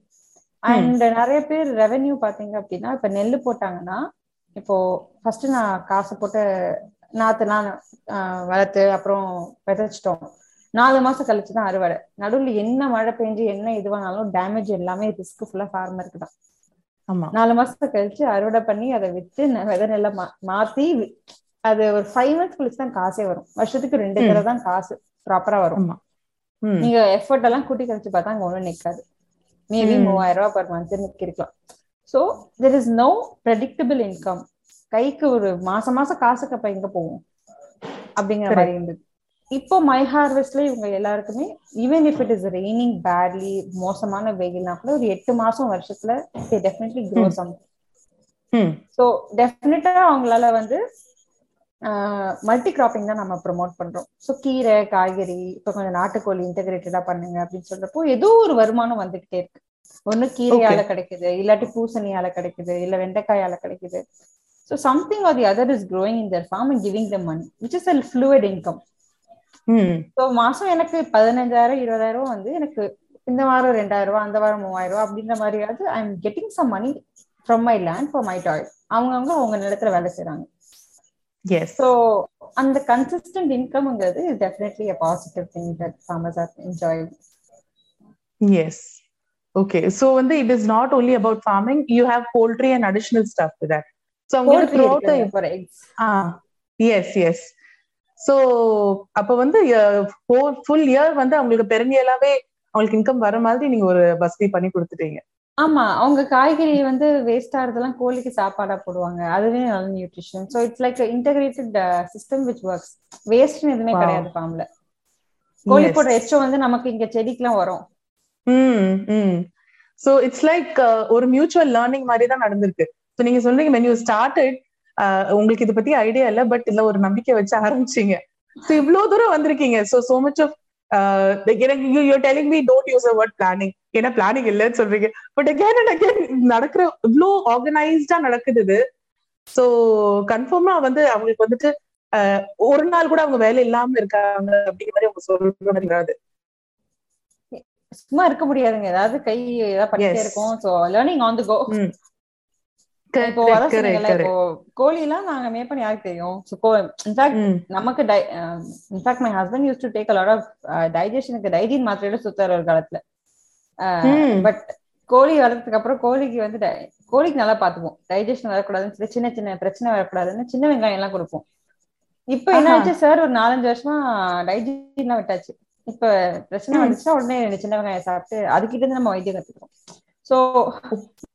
அண்ட் நிறைய பேர் ரெவென்யூ பாத்தீங்க அப்படின்னா இப்ப நெல்லு போட்டாங்கன்னா இப்போ ஃபர்ஸ்ட் நான் காசு போட்டு நாத்துலாம் ஆஹ் வளர்த்து அப்புறம் விதைச்சிட்டோம். நாலு மாசம் கழிச்சு தான் அறுவடை. நடுவுல என்ன மழை பெஞ்சு என்ன இதுவானாலும் டேமேஜ் எல்லாமே ரிஸ்க் ஃபுல்லா ஃபார்மருக்கு தான். ஆமா. நாலு மாசம் கழிச்சு அறுவடை பண்ணி அதை வித்து விதை நெல்லை மாத்தி அது ஒரு ஃபைவ் மந்த்ஸ் கழிச்சு தான் காசே வரும். வருஷத்துக்கு ரெண்டு. தடவை தான் காசு ப்ராப்பரா வரும். நீங்க எஃபர்ட் எல்லாம் கூட்டி கழிச்சு பார்த்தா அங்க ஒண்ணும் நிக்காது. மேபி. மூவாயிரம் ரூபாய் பர் மந்த் இருக்கலாம் so there is no predictable income கைக்கு ஒரு மாசம் மாசம் காசுக்கு அப்ப எங்க போகும் அப்படிங்கிற. மாதிரி இருந்தது. இப்போ மை ஹார்வெஸ்ட்ல இவங்க எல்லாருக்குமே even if it is raining badly மோசமான வெயில்னா கூட ஒரு எட்டு மாசம் வருஷத்துல டெஃபினெட்லி க்ரோ. சம் ஸோ டெஃபினட்டா அவங்களால வந்து மல்டி கிராப்பிங் தான் நம்ம ப்ரோமோட் பண்றோம். ஸோ கீரை காய்கறி இப்போ கொஞ்சம் நாட்டுக்கோழி இன்டகிரேட்டடா பண்ணுங்க அப்படின்னு சொல்றப்போ ஏதோ ஒரு வருமானம் வந்துகிட்டே இருக்கு. ஒண்ணு கீரையால கிடைக்குது இல்லாட்டி பூசணியால கிடைக்குது இல்ல வெண்டைக்காயால கிடைக்குது. So something are the other is growing in their farm and giving the money which is a fluid income so மாசம் எனக்கு பதினஞ்சாயிரம் இருபதாயிரம் வந்து எனக்கு இந்த வாரம் ரெண்டாயிரம் ரூபாய் அந்த வாரம் மூவாயிரம் ரூபாய் அப்படின்ற மாதிரியாவது I am getting some money from my land for my toil அவங்கவுங்க அவங்க நிலத்துல வேலை செய்றாங்க. எஸ் ஸோ அந்த consistent இன்கம்ங்கிறது is definitely a positive thing that farmers are enjoying. Yes. Okay. So when the, it is not only about farming, you have poultry and additional stuff to that. So I'm going so அப்ப வந்து full year வந்து அவங்களுக்கு பெருமையலாவே அவங்களுக்கு income வர மாதிரி நீங்க ஒரு வசதி பண்ணி கொடுத்துட்டீங்க. ஆமா அவங்க காய்கறி வந்து வேஸ்ட் ஆறதெல்லாம் கோழிக்கு சாப்பாடா போடுவாங்க. அதுவே நல்ல nutrition so it's like integrated system which works வேஸ்ட்னு எதுவுமே. கிடையாது ஃபார்ம்ல கோழி. போடுற எச்சம் வந்து நமக்கு இங்க செடிக்கெல்லாம் வரும். ம் ம். ஸோ இட்ஸ் லைக் ஒரு மியூச்சுவல் லேர்னிங் மாதிரி தான் நடந்திருக்கு. ஸோ நீங்க சொல்றீங்க when you started uh, உங்களுக்கு இதை பத்தி ஐடியா இல்ல பட் இதுல ஒரு நம்பிக்கை வச்சு ஆரம்பிச்சீங்க. ஸோ இவ்வளவு தூரம் வந்திருக்கீங்க. ஸோ சோ மச் ஆஃப் எனக்கு you telling me don't use a word planning ஏன்னா பிளானிங் இல்லைன்னு சொல்றீங்க. பட் அகேன் அண்ட் அகேன் நடக்கிற இவ்வளோ ஆர்கனைஸ்டா நடக்குது இது. ஸோ கன்ஃபார்மா வந்து அவங்களுக்கு வந்துட்டு ஒரு நாள் கூட அவங்க வேலை இல்லாம இருக்காங்க அப்படிங்கிற மாதிரி அவங்க சொல்ற மாதிரி சும்மா இருக்க முடியாதுங்க. ஏதாவது கை ஏதாவது பண்ணிட்டே. இருக்கும். So learning on the go இப்போ correct. இப்போ கோழி எல்லாம் நாங்க மேய்ப்பன் யாருக்கு தெரியும் இன்ஃபேக்ட் நமக்கு in fact my husband use to take a lot of டைஜஷனுக்கு Digene மாத்திரையோட சுத்தார் ஒரு காலத்துல. பட் கோழி வளர்த்ததுக்கு அப்புறம் கோழிக்கு வந்து கோழிக்கு நல்லா பாத்துப்போம் டைஜஷன் வரக்கூடாதுன்னு சொல்லி சின்ன சின்ன பிரச்சனை வரக்கூடாதுன்னு சின்ன வெங்காயம் எல்லாம் கொடுப்போம் இப்ப என்ன. ஆச்சு சார் ஒரு நாலஞ்சு வருஷமா டைஜஷன் விட்டாச்சு இப்ப பிரச்சனை. வந்துச்சுன்னா உடனே சின்ன வெங்காயம் சாப்பிட்டு அதுக்கிட்ட இருந்து நம்ம வைத்தியம் கத்துக்கிறோம் சோ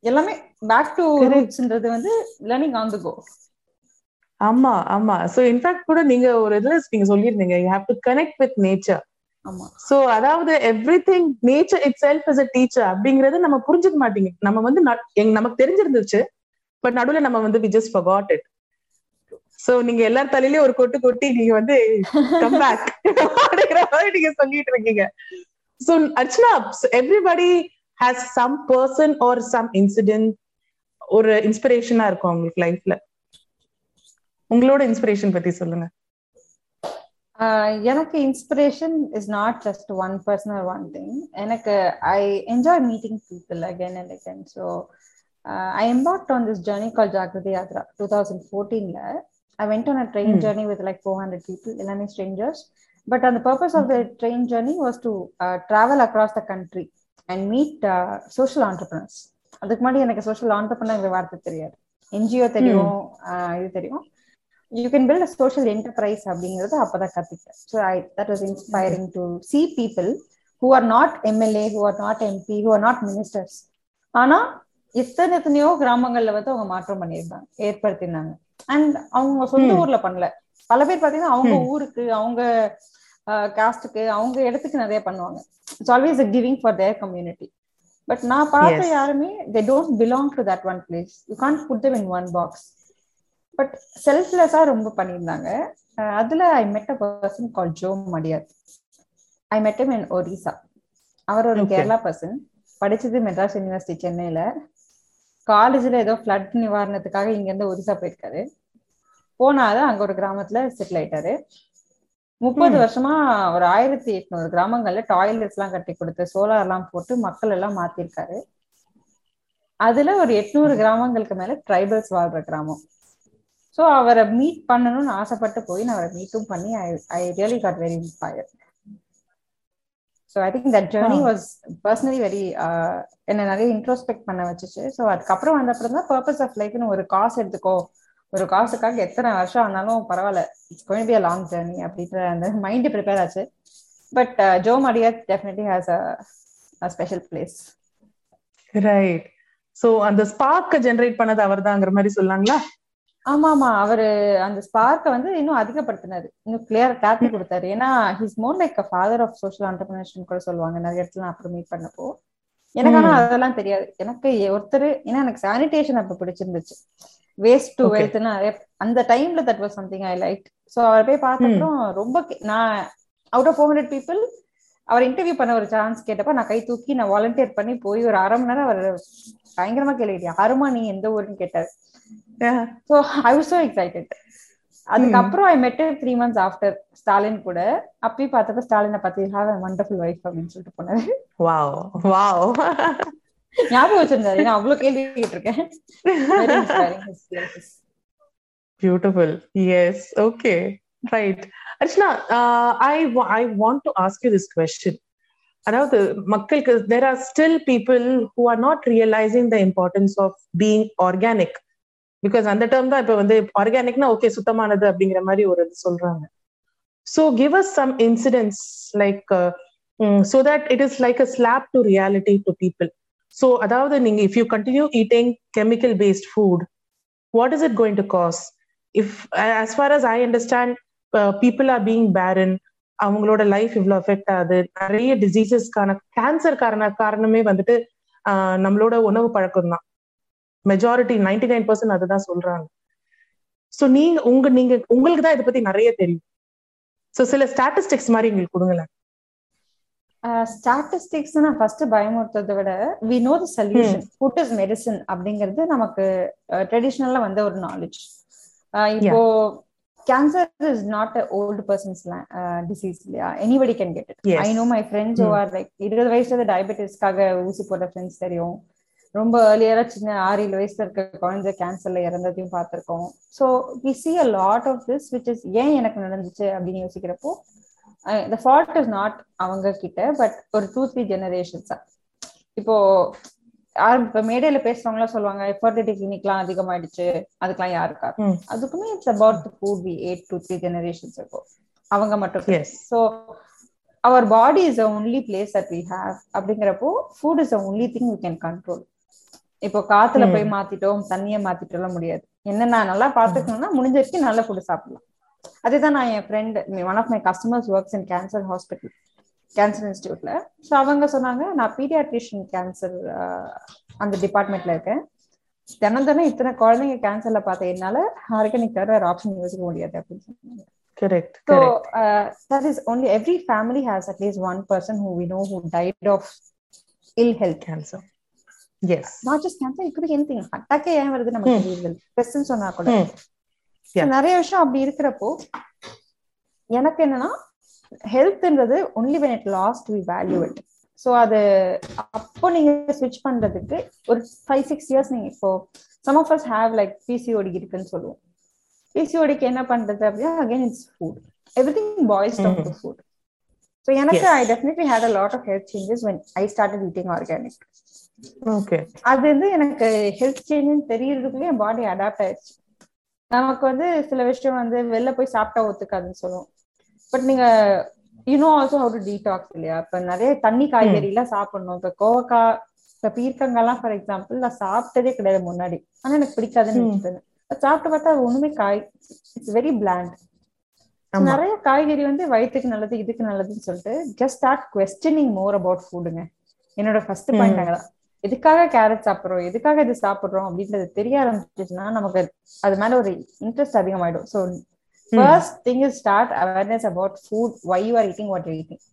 எல்லாமே பேக் டு. ரூட்ஸ்ன்றது வந்து லேர்னிங் ஆன் தி கோ ஆமா ஆமா. சோ இன்ஃபேக்ட் கூட நீங்க ஒரு இதுல நீங்க சொல்லியிருந்தீங்க you have to connect with nature so அதாவது everything nature itself is a teacher அப்படிங்கறது நம்ம புரிஞ்சுக்க மாட்டீங்க. நம்ம வந்து நமக்கு தெரிஞ்சிருந்துச்சு பட் நடுவுல நம்ம வந்து we just forgot it. So நீங்க எல்லார் தலையிலயும் ஒரு கொட்டு கொட்டி நீங்க வந்து <laughs> கம் பேக் அப்படிங்கிற மாதிரி நீங்க சொல்லிட்டு இருக்கீங்க. So Archana everybody has some person or some incident ஒரு இன்ஸ்பிரேஷனா இருக்கும் அவங்களுக்கு லைஃப்ல உங்களோட இன்ஸ்பிரேஷன் பத்தி சொல்லுங்க. எனக்கு inspiration is not just one person or one thing எனக்கு I enjoy meeting people again and again so I embarked on this journey call Jagriti Yatra two thousand ஃபோர்டீன்ல I went on a train. Journey with like four hundred people எல்லாமே strangers but அந்த purpose of the train journey was to travel across the country and meet social entrepreneurs அதுக்கு முன்னாடி எனக்கு social entrepreneur வார்த்தை தெரியாது. NGO தெரியும் இது தெரியும். You can build a social enterprise அப்படிங்கறது அப்பதான் கத்துக்கிட்டேன். So I that was inspiring to see people who are not MLA who are not MP who are not ministers ஆனா எத்தனை எத்தனையோ கிராமங்கள்ல வந்து அவங்க மாற்றம் பண்ணியிருந்தாங்க ஏற்படுத்தியிருந்தாங்க. அண்ட் அவங்க சொந்த. ஊர்ல பண்ணல. பல பேர் பாத்தீங்கன்னா அவங்க. ஊருக்கு அவங்க காஸ்டுக்கு அவங்க இடத்துக்கு நிறைய பண்ணுவாங்க. It's always giving for their community but நான் பார்த்த. யாருமே they don't belong to that one place you can't put them in one box but செல்ஃப்லெஸ்ஸா ரொம்ப பண்ணியிருந்தாங்க. அதுல ஐ மெட் அ பர்சன் கால் ஜோ மடியார் ஐ மெட் இன் ஒரிசா அவர் ஒரு. கேரளா பர்சன் படிச்சது மெட்ராஸ் யூனிவர்சிட்டி சென்னையில காலேஜ்ல ஏதோ ஃப்ளட் நிவாரணத்துக்காக இங்க இருந்து ஒரிசா போயிருக்காரு. போனாரு அங்க ஒரு கிராமத்துல செட்டில் ஆயிட்டாரு. முப்பது. வருஷமா ஒரு ஆயிரத்தி எட்நூறு கிராமங்கள்ல டாய்லெட்ஸ் எல்லாம் கட்டி கொடுத்து சோலார் எல்லாம் போட்டு மக்கள் எல்லாம் மாத்திருக்காரு அதுல ஒரு எட்நூறு கிராமங்களுக்கு மேல ட்ரைபல்ஸ் வாழ்ற கிராமம் சோ அவரை மீட் பண்ணணும்னு ஆசைப்பட்டு போய் நான் அவரை மீட்டும் பண்ணி I I really got very inspire so I think that journey. Was personally very என்ன நிறைய இன்ட்ரோஸ்பெக்ட் பண்ண வச்சுச்சு ஸோ அதுக்கப்புறம் வந்த அப்புறம் தான் பர்பஸ் ஆஃப் லைஃப்னு ஒரு காசு எடுத்துக்கோ ஒரு காசுக்காக எத்தனை வருஷம் ஆனாலும் பரவாயில்ல. It's going be a long journey அப்படின்ற அந்த மைண்ட் ப்ரிப்பேர் ஆச்சு. But Jo Maria definitely has a special place right so அந்த ஸ்பார்க் ஜெனரேட் பண்ணது அவர்தாங்கிற மாதிரி சொல்லாங்களா? ஆமா ஆமா அவரு அந்த ஸ்பார்க்க வந்து இன்னும் அதிகப்படுத்தினாரு. இன்னும் கிளியர் கிளாரிட்டி கொடுத்தாரு. ஏன்னா his more like father of social entrepreneurship கூட சொல்லுவாங்க. நிறைய இடத்துல அப்புறம் மீட் பண்ணப்போ. எனக்கு ஆனா. அதெல்லாம் தெரியாது. எனக்கு ஒருத்தர் ஏன்னா எனக்கு சானிடேஷன் அப்ப பிடிச்சிருந்துச்சு. Waste to. வெல்த்னா அந்த டைம்ல that was something I like so அவர் போய் பார்த்தப்பறம் ரொம்ப கே- நான் out of four hundred people our interview பண்ண ஒரு சான்ஸ் கேட்டப்ப நான் கை தூக்கி நான் வாலண்டியர் பண்ணி போய் ஒரு அரை மணி நேரம் அவர் பயங்கரமா கேள்வி யாருமா நீ எந்த ஊருன்னு கேட்டாரு. So I was so excited அதுக்கப்புறம் ஐ மெட் த்ரீ மந்த்ஸ் ஆஃப்டர் ஸ்டாலின் கூட அப்பயும் பார்த்தப்ப ஸ்டாலினை பார்த்து ஹாவ் வண்டர்ஃபுல் வைஃப் அப்படின்னு சொல்லிட்டு போனாரு Wow. Wow. <laughs> ஞாபகம் வச்சிருந்தாரு நான் அவ்வளவு கேள்வி கேட்டிருக்கேன் beautiful yes okay right Archana I I want to ask you this question அதாவது மக்களுக்கு there are still people who are not realising the importance of being organic because அந்த டேர்ம் தான் இப்போ வந்து ஆர்கானிக்னா ஓகே சுத்தமானது அப்படிங்கிற மாதிரி ஒரு இது சொல்றாங்க so give us some incidents like so that it is like a slap to reality to people so அதாவது நீங்க if you continue eating chemical based food what is it going to cause if as far as I understand people are being barren அவங்களோட life இவ்வளோ affect ஆகுது. நிறைய டிசீசஸ்க்கான cancer காரண காரணமே வந்துட்டு ஆஹ் நம்மளோட உணவு பழக்கம் தான் மெஜாரிட்டி நைன்டி நைன் பர்சன்ட் அதுதான் சொல்றாங்க. சோ நீங்க உங்க நீங்க உங்களுக்கு தான் இதை பத்தி நிறைய தெரியும். சோ சில ஸ்டாட்டிஸ்டிக்ஸ் மாதிரி எங்களுக்கு கொடுங்களேன். ஸ்டாட்டிஸ்டிக்ஸ் நான் ஃபர்ஸ்ட் பயமுறுத்ததை விட we know the solution food is medicine அப்படிங்கிறது நமக்கு ட்ரெடிஷ்னலா வந்த ஒரு நாலேஜ் இப்போ cancer is not a old persons disease இல்லையா? Anybody can get it. I know my friends. Are like இருபது வயசுல டயபெட்டிஸ்க்காக ஊசி போட்ட ஃப்ரெண்ட்ஸ் தெரியும். ரொம்ப ஏர்லியரா சின்ன ஆறு ஏழு வயசுல இருக்க குழந்தை கேன்சர்ல இறந்ததையும் பார்த்திருக்கோம். So we see a lot of this which is ஏன் எனக்கு நடந்துச்சு அப்படின்னு யோசிக்கிறப்போ த ஃபால்ட் இஸ் நாட் அவங்க கிட்ட பட் ஒரு டூ த்ரீ ஜெனரேஷன்ஸா இப்போ இப்ப மேடையில பேசுறவங்களாம் சொல்லுவாங்க ஃபர்டிலிட்டி கிளினிக்லாம் அதிகமாயிடுச்சு அதுக்கெல்லாம் யாருக்கா. அதுக்குமே it's about food we ate two three generations இருக்கும் அவங்க மட்டும் so our body is only place that we have அப்படிங்கிறப்போ food is only thing we can control இப்போ காத்துல. போய் மாத்திட்டோம் தண்ணியை மாத்திட்டோம் முடியாது. என்ன நான் நல்லா பாத்துக்கணும்னா முடிஞ்ச வரைக்கும் நல்ல ஃபுட் சாப்பிடலாம். அதுதான் நான் என் friend one of my customers works in cancer hospital cancer இன்ஸ்டியூட்ல so அவங்க சொன்னாங்க நான் பீடியாட்ரிஷியன் கேன்சர் அந்த டிபார்ட்மெண்ட்ல இருக்கேன் தினம் தினம் இத்தனை குழந்தைங்க கேன்சர்ல பார்த்த என்னால ஆர்கானிக் தவிர வேற ஆப்ஷன் யோசிக்க முடியாது அப்படின்னு சொன்னாங்க correct So uh, that is only every family has at least one person who we know who died of ill health. Cancer S Not just cancer, it could be anything. அட்டாக்கே ஏன் வருது நமக்கு. தெரியல ஸ்ட்ரெஸ்ன்னு சொன்னா கூட. நிறைய விஷயம் அப்படி இருக்கிறப்போ எனக்கு என்னன்னா ஹெல்த்ன்றது only when it lost we value it. So அது அப்போ நீங்க ஸ்விட்ச் பண்றதுக்கு ஒரு ஃபைவ் சிக்ஸ் இயர்ஸ் நீங்க இப்போ some of us have like PCOD இருக்குன்னு சொல்லுவோம். பிசிஓடிக்கு என்ன பண்றது அப்படின்னா again it's food everything boils down to food so எனக்கு. I definitely had a lot of health changes when I started eating organic okay அது வந்து எனக்கு ஹெல்த் சேஞ்சுன்னு தெரியறதுக்குள்ளே என் பாடி அடாப்ட் ஆயிடுச்சு. நமக்கு வந்து சில விஷயம் வந்து வெளில போய் சாப்பிட்டா ஒத்துக்காதுன்னு சொல்லுவோம். பட் நீங்க you know also how to detox இல்லையா? இப்ப நிறைய தண்ணி காய்கறி எல்லாம் சாப்பிடணும். இப்ப கோவக்காய் இப்ப பீர்க்கங்காய்லாம் ஃபார் எக்ஸாம்பிள் நான் சாப்பிட்டதே கிடையாது முன்னாடி. ஆனா எனக்கு பிடிக்காதுன்னு அது சாப்பிட்டு பார்த்தா அது ஒண்ணுமே காய் இட்ஸ் வெரி பிளாண்ட் நிறைய காய்கறி வந்து வயிற்றுக்கு நல்லது இதுக்கு நல்லதுன்னு சொல்லிட்டு just start questioning more about ஃபுட்டுங்க என்னோட ஃபர்ஸ்ட். பாயிண்ட் அங்கதான். எதுக்காக கேரட் சாப்பிடுறோம்? எதுக்காக இது சாப்பிடுறோம்? அப்படின்றது தெரிய ஆரம்பிச்சிச்சுன்னா நமக்கு அது மேல ஒரு interest அதிகமாயிடும். So first thing is start awareness about food why you are eating what eating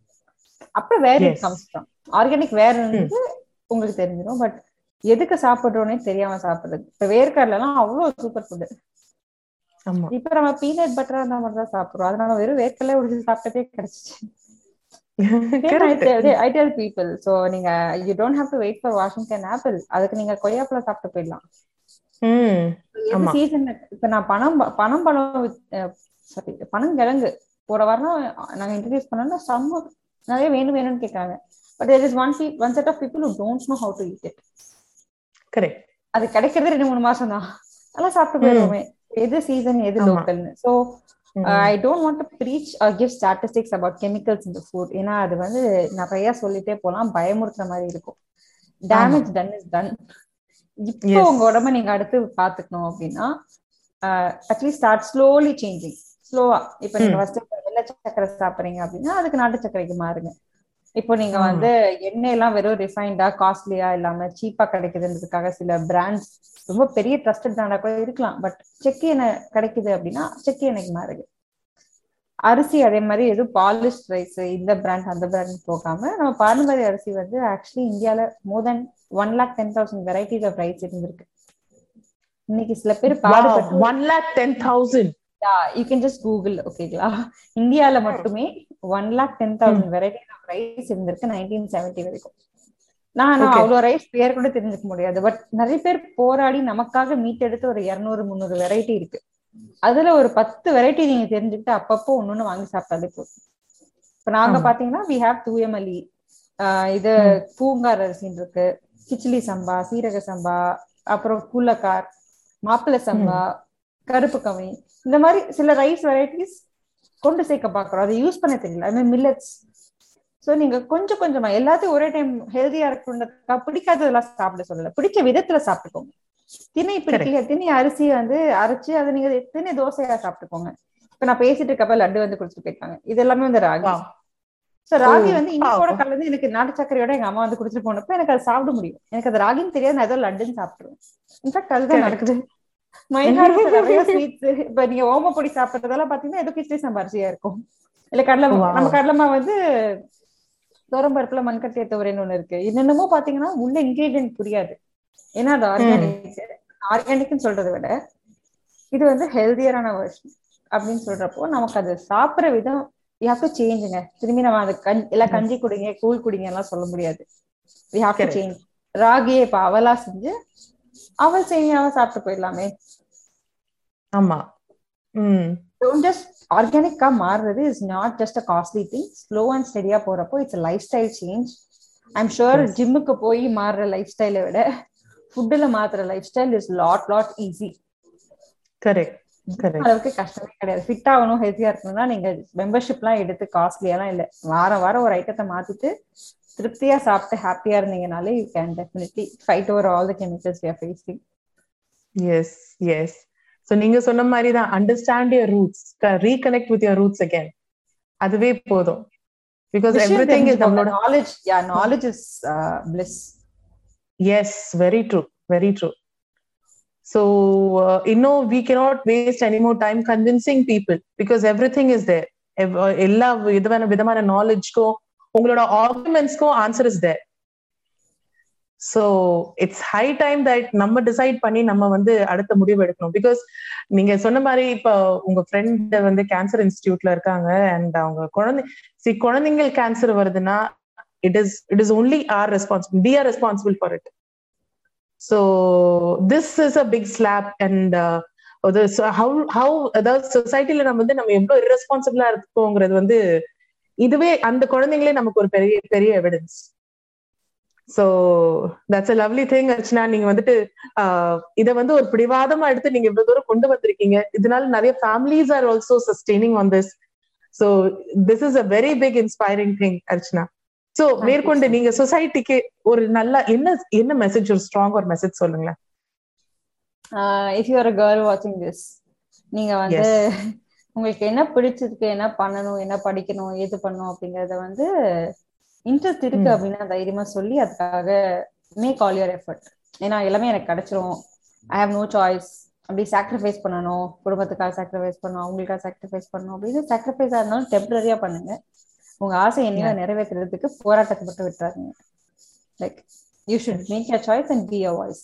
அப்ப வேற இட். கம்ஸ் ஃப்ரம் ஆர்கானிக் வேற இருந்து உங்களுக்கு தெரிஞ்சிடும் பட் எதுக்கு சாப்பிடுறோன்னே தெரியாம சாப்பிடுறது. இப்ப வேர்க்கடலாம் அவ்வளவு சூப்பர் ஃபுட் இப்ப நம்ம பீனட் பட்டர் அந்த மாதிரி தான் சாப்பிடுறோம். அதனால வெறும் வேர்க்கடலை உடிச்சு சாப்பிட்டதே கிடைச்சிச்சு. ஐ டெல் பீப்புள் சோ நீங்க you don't have to wait for Washington apple அதுக்கு நீங்க கொய்யாப்பழம் சாப்பிட்டு போயிடலாம். சீசன் இப்ப நான் பணம் பணம் பழம் சாரி பனங்கிழங்கு போற வாரம் நாங்க இன்ட்ரடியூஸ் பண்ணோம்னா செம்ம நிறைய வேணும் வேணும்னு கேட்கறாங்க but there is one one set of people don't know how to eat it correct அது கிடைக்கிறது ரெண்டு மூணு மாசம் தான் நல்லா சாப்பிட்டு போயிருவோமே எது சீசன் எது. லோக்கல்னு so I don't want to preach give statistics about chemicals இந்த ஃபுட் ஏன்னா அது வந்து நிறைய சொல்லிட்டே போலாம் பயமுறுத்துற மாதிரி இருக்கும். டேமேஜ் டன் இஸ் டன் இப்போ. உங்க உடம்ப நீங்க அடுத்து பாத்துக்கணும் அப்படின்னா அட்லீஸ்ட் ஸ்டார்ட் ஸ்லோலி சேஞ்சிங் ஸ்லோவா இப்போ நீங்க. ஃபர்ஸ்ட் வெள்ளை சக்கரை சாப்பிடுறீங்க அப்படின்னா அதுக்கு நாட்டு சக்கரைக்கு மாறுங்க. இப்போ நீங்க. வந்து எண்ணெய் எல்லாம் வெறும் ரிஃபைண்டா காஸ்ட்லியா இல்லாம சீப்பா கிடைக்குதுன்றதுக்காக சில பிராண்ட்ஸ் ரொம்ப பெரிய ட்ரஸ்டட் பிராண்டா கூட இருக்கலாம். பட் செக்கு எண்ணெய் கிடைக்குது அப்படின்னா செக்கு எண்ணெய்க்கு மாறுங்க அரிசி அதே மாதிரி எதுவும் பாலிஷ் ரைஸ் இந்த பிராண்ட் அந்த பிராண்ட் போகாம நம்ம பாரம்பரிய அரிசி வந்து ஆக்சுவலி இந்தியால more than one lakh ten thousand varieties of rice இருந்திருக்கு. இன்னைக்கு சில பேர் பாடுபட்டு one lakh ten thousand you can just Google ஓகேங்களா இந்தியால மட்டுமே one lakh ten thousand varieties of rice இருந்திருக்கு நைன்டீன் செவன்டி வரைக்கும். நான். அவ்வளவு ரைஸ் பேர் கூட தெரிஞ்சுக்க முடியாது. பட் நிறைய பேர் போராடி நமக்காக மீட்டெடுத்து ஒரு இருநூறு முந்நூறு வெரைட்டி இருக்கு. அதுல ஒரு பத்து வெரைட்டி நீங்க தெரிஞ்சுக்கிட்டு அப்பப்போ ஒன்னொன்னு வாங்கி சாப்பிட்டாலே போதும். இப்ப நாங்க. பாத்தீங்கன்னா வி ஹாவ் தூயமல்லி இது பூங்கார் அரிசின்னு இருக்கு. கிச்சிலி சம்பா சீரக சம்பா அப்புறம் கூலக்கார் மாப்பிள்ளை சம்பா கருப்பு கவி இந்த மாதிரி சில ரைஸ் வெரைட்டிஸ் கொண்டு சேர்க்க பாக்குறோம் அதை யூஸ் பண்ண தெரியல. மீன் மில்லட்ஸ் சோ நீங்க கொஞ்சம் கொஞ்சமா எல்லாத்தையும் ஒரே டைம் ஹெல்தியா இருக்கணுன்றதுக்காக பிடிக்காததெல்லாம் சாப்பிட சொல்லல. பிடிச்ச விதத்துல சாப்பிட்டுக்கோங்க. திணை பிடிக்கல திணை அரிசியை வந்து அரைச்சு அதை நீங்க திணை தோசையா சாப்பிட்டுக்கோங்க. இப்ப நான் பேசிட்டு இருக்கப்ப லட்டு வந்து குடிச்சிட்டு போயிருக்காங்க இது எல்லாமே வந்து ராகி. சோ ராகி Oh, வந்து இனிப்போட. கலந்து எனக்கு நாட்டு சக்கரையோட எங்க அம்மா வந்து குடிச்சிட்டு போனப்ப எனக்கு அது சாப்பிட முடியும். எனக்கு அது ராகின்னு தெரியாது நான் ஏதோ லட்டுன்னு சாப்பிட்டுருவேன். இன்ஃபேக்ட் அதுதான். நடக்குது. மைனாரிட்டி நிறைய ஸ்வீட்ஸ் இப்ப நீங்க ஓமப்பொடி சாப்பிடுறதெல்லாம் பாத்தீங்கன்னா ஏதோ கிச்சடி சாம்பார் அரிசியா இருக்கும் இல்ல கடலை. நம்ம கடலைமா வந்து தோரம்பருப்புல மண்கட்டிய துவரைன்னு ஒண்ணு இருக்கு என்னென்னமோ பாத்தீங்கன்னா உள்ள இன்கிரீடியன்ட் புரியாது ஏன்னா அது ஆர்கானிக் ஆர்கானிக்னு சொல்றதை விட இது வந்து ஹெல்தியரான வெர்ஷன் அப்படின்னு சொல்றப்போ நமக்கு அது சாப்பிடுற விதம் ஹாவ் டு சேஞ்சுங்க திரும்பி நம்ம அது கஞ்சி எல்லாம் கஞ்சி குடிங்க கூழ் குடிங்க எல்லாம் சொல்ல முடியாது we have to Correct. Change ராகியை இப்ப அவலா செஞ்சு அவல் சேமியாவா சாப்பிட்டு போயிடலாமே ஆமா. ம். டோன்ட் ஜஸ்ட் ஆர்கானிக்கா மாறுறது is not just a costly thing slow and ஸ்டெடியா போறப்போ it's lifestyle change I'm sure. ஜிம்முக்கு போய் மாறுற லைஃப் ஸ்டைலை விட ஃபுட்டுல மாத்துற lifestyle is lot lot easy correct அளவுக்கு கஷ்டமே கிடையாது. ஃபிட் ஆகணும் ஹெல்த்தியா இருக்கணும்னா நீங்க மெம்பர்ஷிப் எல்லாம் எடுத்து காஸ்ட்லியெல்லாம் இல்ல. வாரம் வாரம் ஒரு ஐட்டத்தை மாத்திட்டு திருப்தியா சாப்பிட்டு ஹாப்பியா இருந்தீங்கனாலே you can definitely fight over all the chemicals we are facing yes yes so நீங்க சொன்ன மாதிரி தான் understand your roots reconnect with your roots again அதுவே போதும். பிகாஸ் எவ்ரி திங் இஸ் நம்மளோட knowledge yeah knowledge is bliss yes very true very true so இன்னும் we cannot waste any more time convincing people because everything is there எல்லா விதமான விதமான நாலேஜ்க்கும் உங்களோட ஆர்குமெண்ட்ஸ்க்கும் answer is there so it's high time that நம்ம decide பண்ணி நம்ம வந்து அடுத்த முடிவு எடுக்கணும். பிகாஸ் நீங்க சொன்ன மாதிரி இப்போ உங்க ஃப்ரெண்ட் வந்து கேன்சர் இன்ஸ்டியூட்ல இருக்காங்க அண்ட் அவங்க குழந்தை சி குழந்தைங்கள் கேன்சர் வருதுன்னா it is it is only our responsible we are responsible for it so this is a big slap and how how அதாவது சொசைட்டில நம்ம வந்து நம்ம எவ்வளவு இரஸ்பான்சிபிளா இருக்கோங்கிறது வந்து இதுவே அந்த குழந்தைங்களே நமக்கு ஒரு பெரிய பெரிய evidence so that's a lovely thing Archana நீங்க வந்துட்டு இத வந்து ஒரு பிடிவாதமா எடுத்து நீங்க இவ்வளவு தூரம் கொண்டு வந்திருக்கீங்க. இதனால நிறைய families are also sustaining on this so this is a very big inspiring thing Archana so மேற்கொண்டு. நீங்க சொசைட்டிக்கு ஒரு நல்ல என்ன என்ன மெசேஜ் ஒரு ஸ்ட்ராங் ஒரு மெசேஜ் சொல்லுங்களேன்? இஃப் யூ ஆர் கேர்ள் வாட்சிங் திஸ் நீங்க வந்து உங்களுக்கு என்ன பிடிச்சிருக்கு என்ன பண்ணணும் என்ன படிக்கணும் ஏது பண்ணணும் அப்படிங்கறத வந்து இன்ட்ரெஸ்ட் இருக்கு. அப்படின்னா தைரியமா சொல்லி அதுக்காக மேக் ஆல் யுவர் எஃபர்ட் ஏன்னா எல்லாமே எனக்கு கிடைச்சிரும். ஐ ஹாவ் நோ சாய்ஸ் அப்படி சாக்ரிஃபைஸ் பண்ணணும். குடும்பத்துக்காக சாக்ரிஃபைஸ் பண்ணணும். அவங்களுக்காக சாக்ரிஃபைஸ் பண்ணணும். அப்படின்னு சாக்ரிஃபைஸா இருந்தாலும் டெம்பரரியா பண்ணுங்க. உங்க ஆசை என்னையோ நிறைவேற்றுறதுக்கு போராட்டத்தை மட்டும் விட்டுறாதீங்க like you should make your choice and be your voice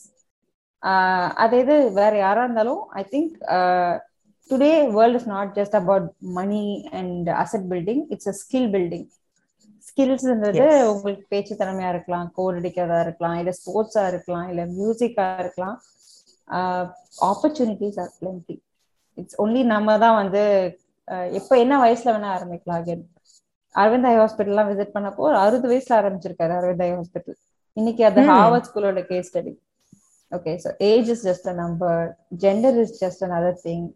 அதே இது வேற யாரா இருந்தாலும் I think today world is not just about money and asset building it's a skill building ஸ்கில்ஸ்ன்றது. உங்களுக்கு பேச்சு திறமையா இருக்கலாம் கோட் அடிக்கிறதா இருக்கலாம் இல்ல ஸ்போர்ட்ஸா இருக்கலாம் இல்ல மியூசிக்கா இருக்கலாம். Opportunities are plenty it's only நம்ம தான் வந்து எப்ப என்ன வயசுல வேணா ஆரம்பிக்கலாம். அகேன் அரவிந்த் ஐ ஹாஸ்பிட்டல்லாம் விசிட் பண்ணப்போ ஒரு அறுபது வயசுல ஆரம்பிச்சிருக்காரு அரவிந்த் ஐ ஹாஸ்பிட்டல். இன்னைக்கு அது ஹார்வர்ட் ஸ்கூலோட case study okay so age is just a number gender is just another thing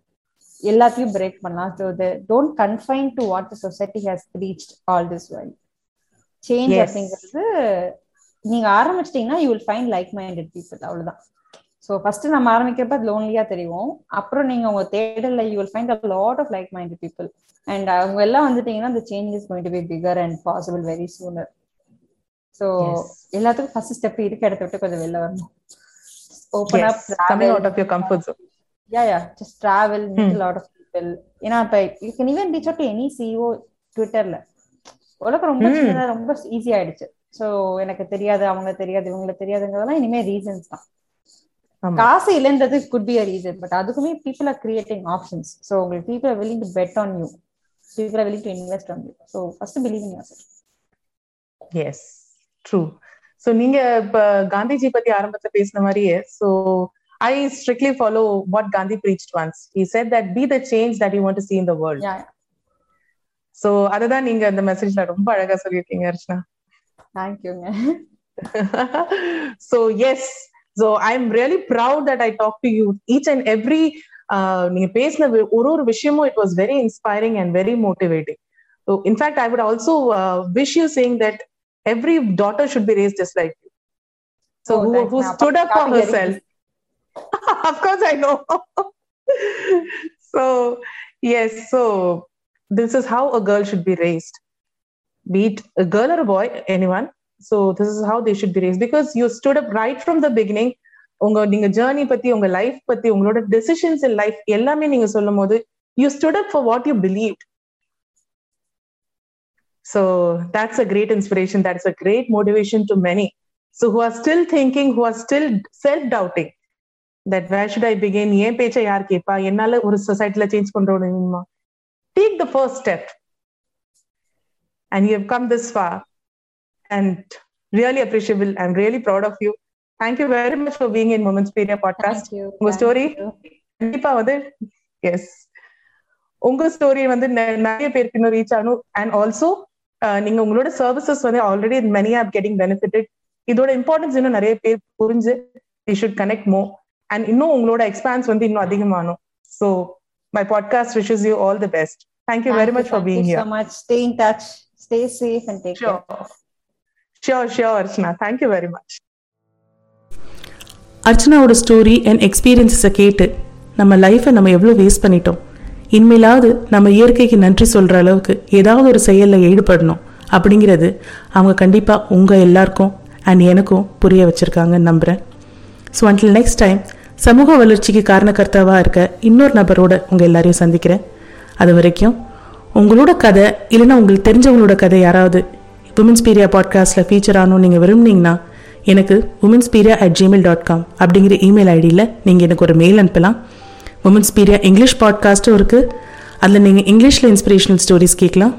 எல்லாத்தையும் பிரேக் பண்ணலாம். So don't confine to what the society has reached all this well change. அப்படிங்கிறது நீங்க ஆரம்பிச்சிட்டீங்கன்னா you will find like minded people அவ்வளவுதான். So first நம்ம ஆரம்பிக்கிறப்ப அது லோன்லியா தெரியும். அப்புறம் நீங்க உங்க தேடல்ல you will find a lot of like minded people and அவங்க எல்லாம் வந்துட்டீங்கன்னா the change is going to be bigger and possible very sooner. So Yes. எல்லாத்துக்கும் ஃபர்ஸ்ட் ஸ்டெப் இருக்க. இடத்த விட்டு கொஞ்சம் வெளில வரணும். Open up coming out of your comfort zone. Yeah yeah just travel meet. Lot of people ஏன்னா இப்ப you can even reach out to any CEO ட்விட்டர்ல உலகம் ரொம்ப. சின்னதா ரொம்ப ஈஸி ஆயிடுச்சு. சோ எனக்கு தெரியாது அவங்க தெரியாது இவங்கள தெரியாதுங்கிறதெல்லாம் இனிமே ரீசன்ஸ் தான். காசு இல்லைன்றது could be a reason but அதுக்குமே people are creating options so உங்களுக்கு people are willing to bet on you people are willing to invest on you so first believe in your yes true so நீங்க இப்ப காந்திஜி பத்தி ஆரம்பத்துல பேசின மாதிரியே so I strictly follow what Gandhi preached once. He said that be the change that you want to see in the world. Yeah so அதுதான் நீங்க அந்த மெசேஜ்ல ரொம்ப அழகா சொல்லியிருக்கீங்க அர்ச்சனா தேங்க்யூங்க so yes so i'm really proud that i talked to you each and every uh, நீங்க பேசின வி- ஒரு ஒரு விஷயமும் it was very inspiring and very motivating so in fact i would also uh, wish you saying that every daughter should be raised just like you so Oh, who, thanks. who நான் stood up for copy herself of course i know so yes so this is how a girl should be raised be it a girl or a boy anyone so this is how they should be raised because you stood up right from the beginning உங்க நீங்க journey பத்தி உங்க life பத்தி உங்களோட decisions in life எல்லாமே நீங்க சொல்லும் போது you stood up for what you believe so that's a great inspiration that's a great motivation to many so who are still thinking who are still self doubting that where should i begin ஏன் பேச்சை யார் கேட்பா என்னால ஒரு சொசைட்டில change பண்றோம் take the first step. And you have come this far. And really appreciable i'm really proud of you. Thank you very much for being in moments Peria podcast. Thank you உங்க story கண்டிப்பா வந்து S உங்க story வந்து நிறைய பேருக்கு இன்னும் reach ஆகணும் and also நீங்க உங்களோட சர்வீசஸ் வந்து already many of getting benefited இதோட இம்பார்ட்டன்ஸ் இன்னும் நிறைய பேர் புரிஞ்சு we should connect more and இன்னும் உங்களோட எக்ஸ்பான்ஸ் வந்து இன்னும் அதிகமானும். So my podcast wishes you all the best thank you very much for being so here much. Stay in touch. Stay safe and take care. Sure sure sure Archana thank you very much அர்ச்சனாவோட story and எக்ஸ்பீரியன்ஸஸை கேட்டு நம்ம லைஃப்பை நம்ம எவ்வளோ waste பண்ணிட்டோம். இனிமேலாவது நம்ம இயற்கைக்கு நன்றி சொல்கிற அளவுக்கு ஏதாவது ஒரு செயலில் ஈடுபடணும் அப்படிங்கிறது அவங்க கண்டிப்பாக உங்கள் எல்லாருக்கும் அண்ட் எனக்கும் புரிய வச்சுருக்காங்கன்னு நம்புகிறேன் ஸோ until நெக்ஸ்ட் டைம் சமூக வளர்ச்சிக்கு காரணக்கர்த்தாவாக இருக்க இன்னொரு நபரோட உங்கள் எல்லாரையும் சந்திக்கிறேன். அது வரைக்கும் உங்களோட கதை இல்லைன்னா உங்களுக்கு தெரிஞ்சவங்களோட கதை யாராவது உமன்ஸ் பீரியா பாட்காஸ்ட்டில் ஃபீச்சர் ஆகணும்னு நீங்கள் விரும்புனீங்கன்னா எனக்கு women's Peria at Gmail dot com அப்படிங்கிற இமெயில் ஐடியில் நீங்கள் எனக்கு ஒரு மெயில் அனுப்பலாம். உமன்ஸ் பீரியா இங்கிலீஷ் பாட்காஸ்ட்டும் இருக்குது அதில் நீங்கள் இங்கிலீஷில் இன்ஸ்பிரேஷனல் ஸ்டோரிஸ் கேட்கலாம்.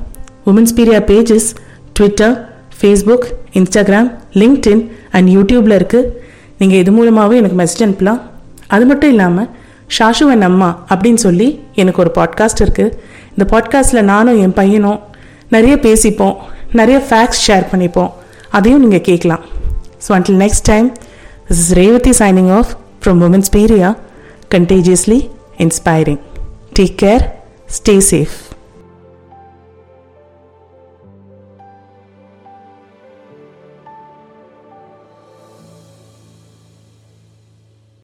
Women's Peria pages Twitter Facebook Instagram LinkedIn and யூடியூப்பில் இருக்குது நீங்கள் இது மூலமாகவே எனக்கு மெசேஜ் அனுப்பலாம். அது மட்டும் இல்லாமல் ஷாஷுவன் அம்மா அப்படின்னு சொல்லி எனக்கு ஒரு பாட்காஸ்ட் இருக்குது இந்த பாட்காஸ்ட்டில் நானும் என் பையனும் நிறைய பேசிப்போம் நிறைய ஃபேக்ட்ஸ் ஷேர் பண்ணிப்போம். அதையும் நீங்கள் கேட்கலாம். So until next time this is Revathi signing off from women's Peria contagiously inspiring take care stay safe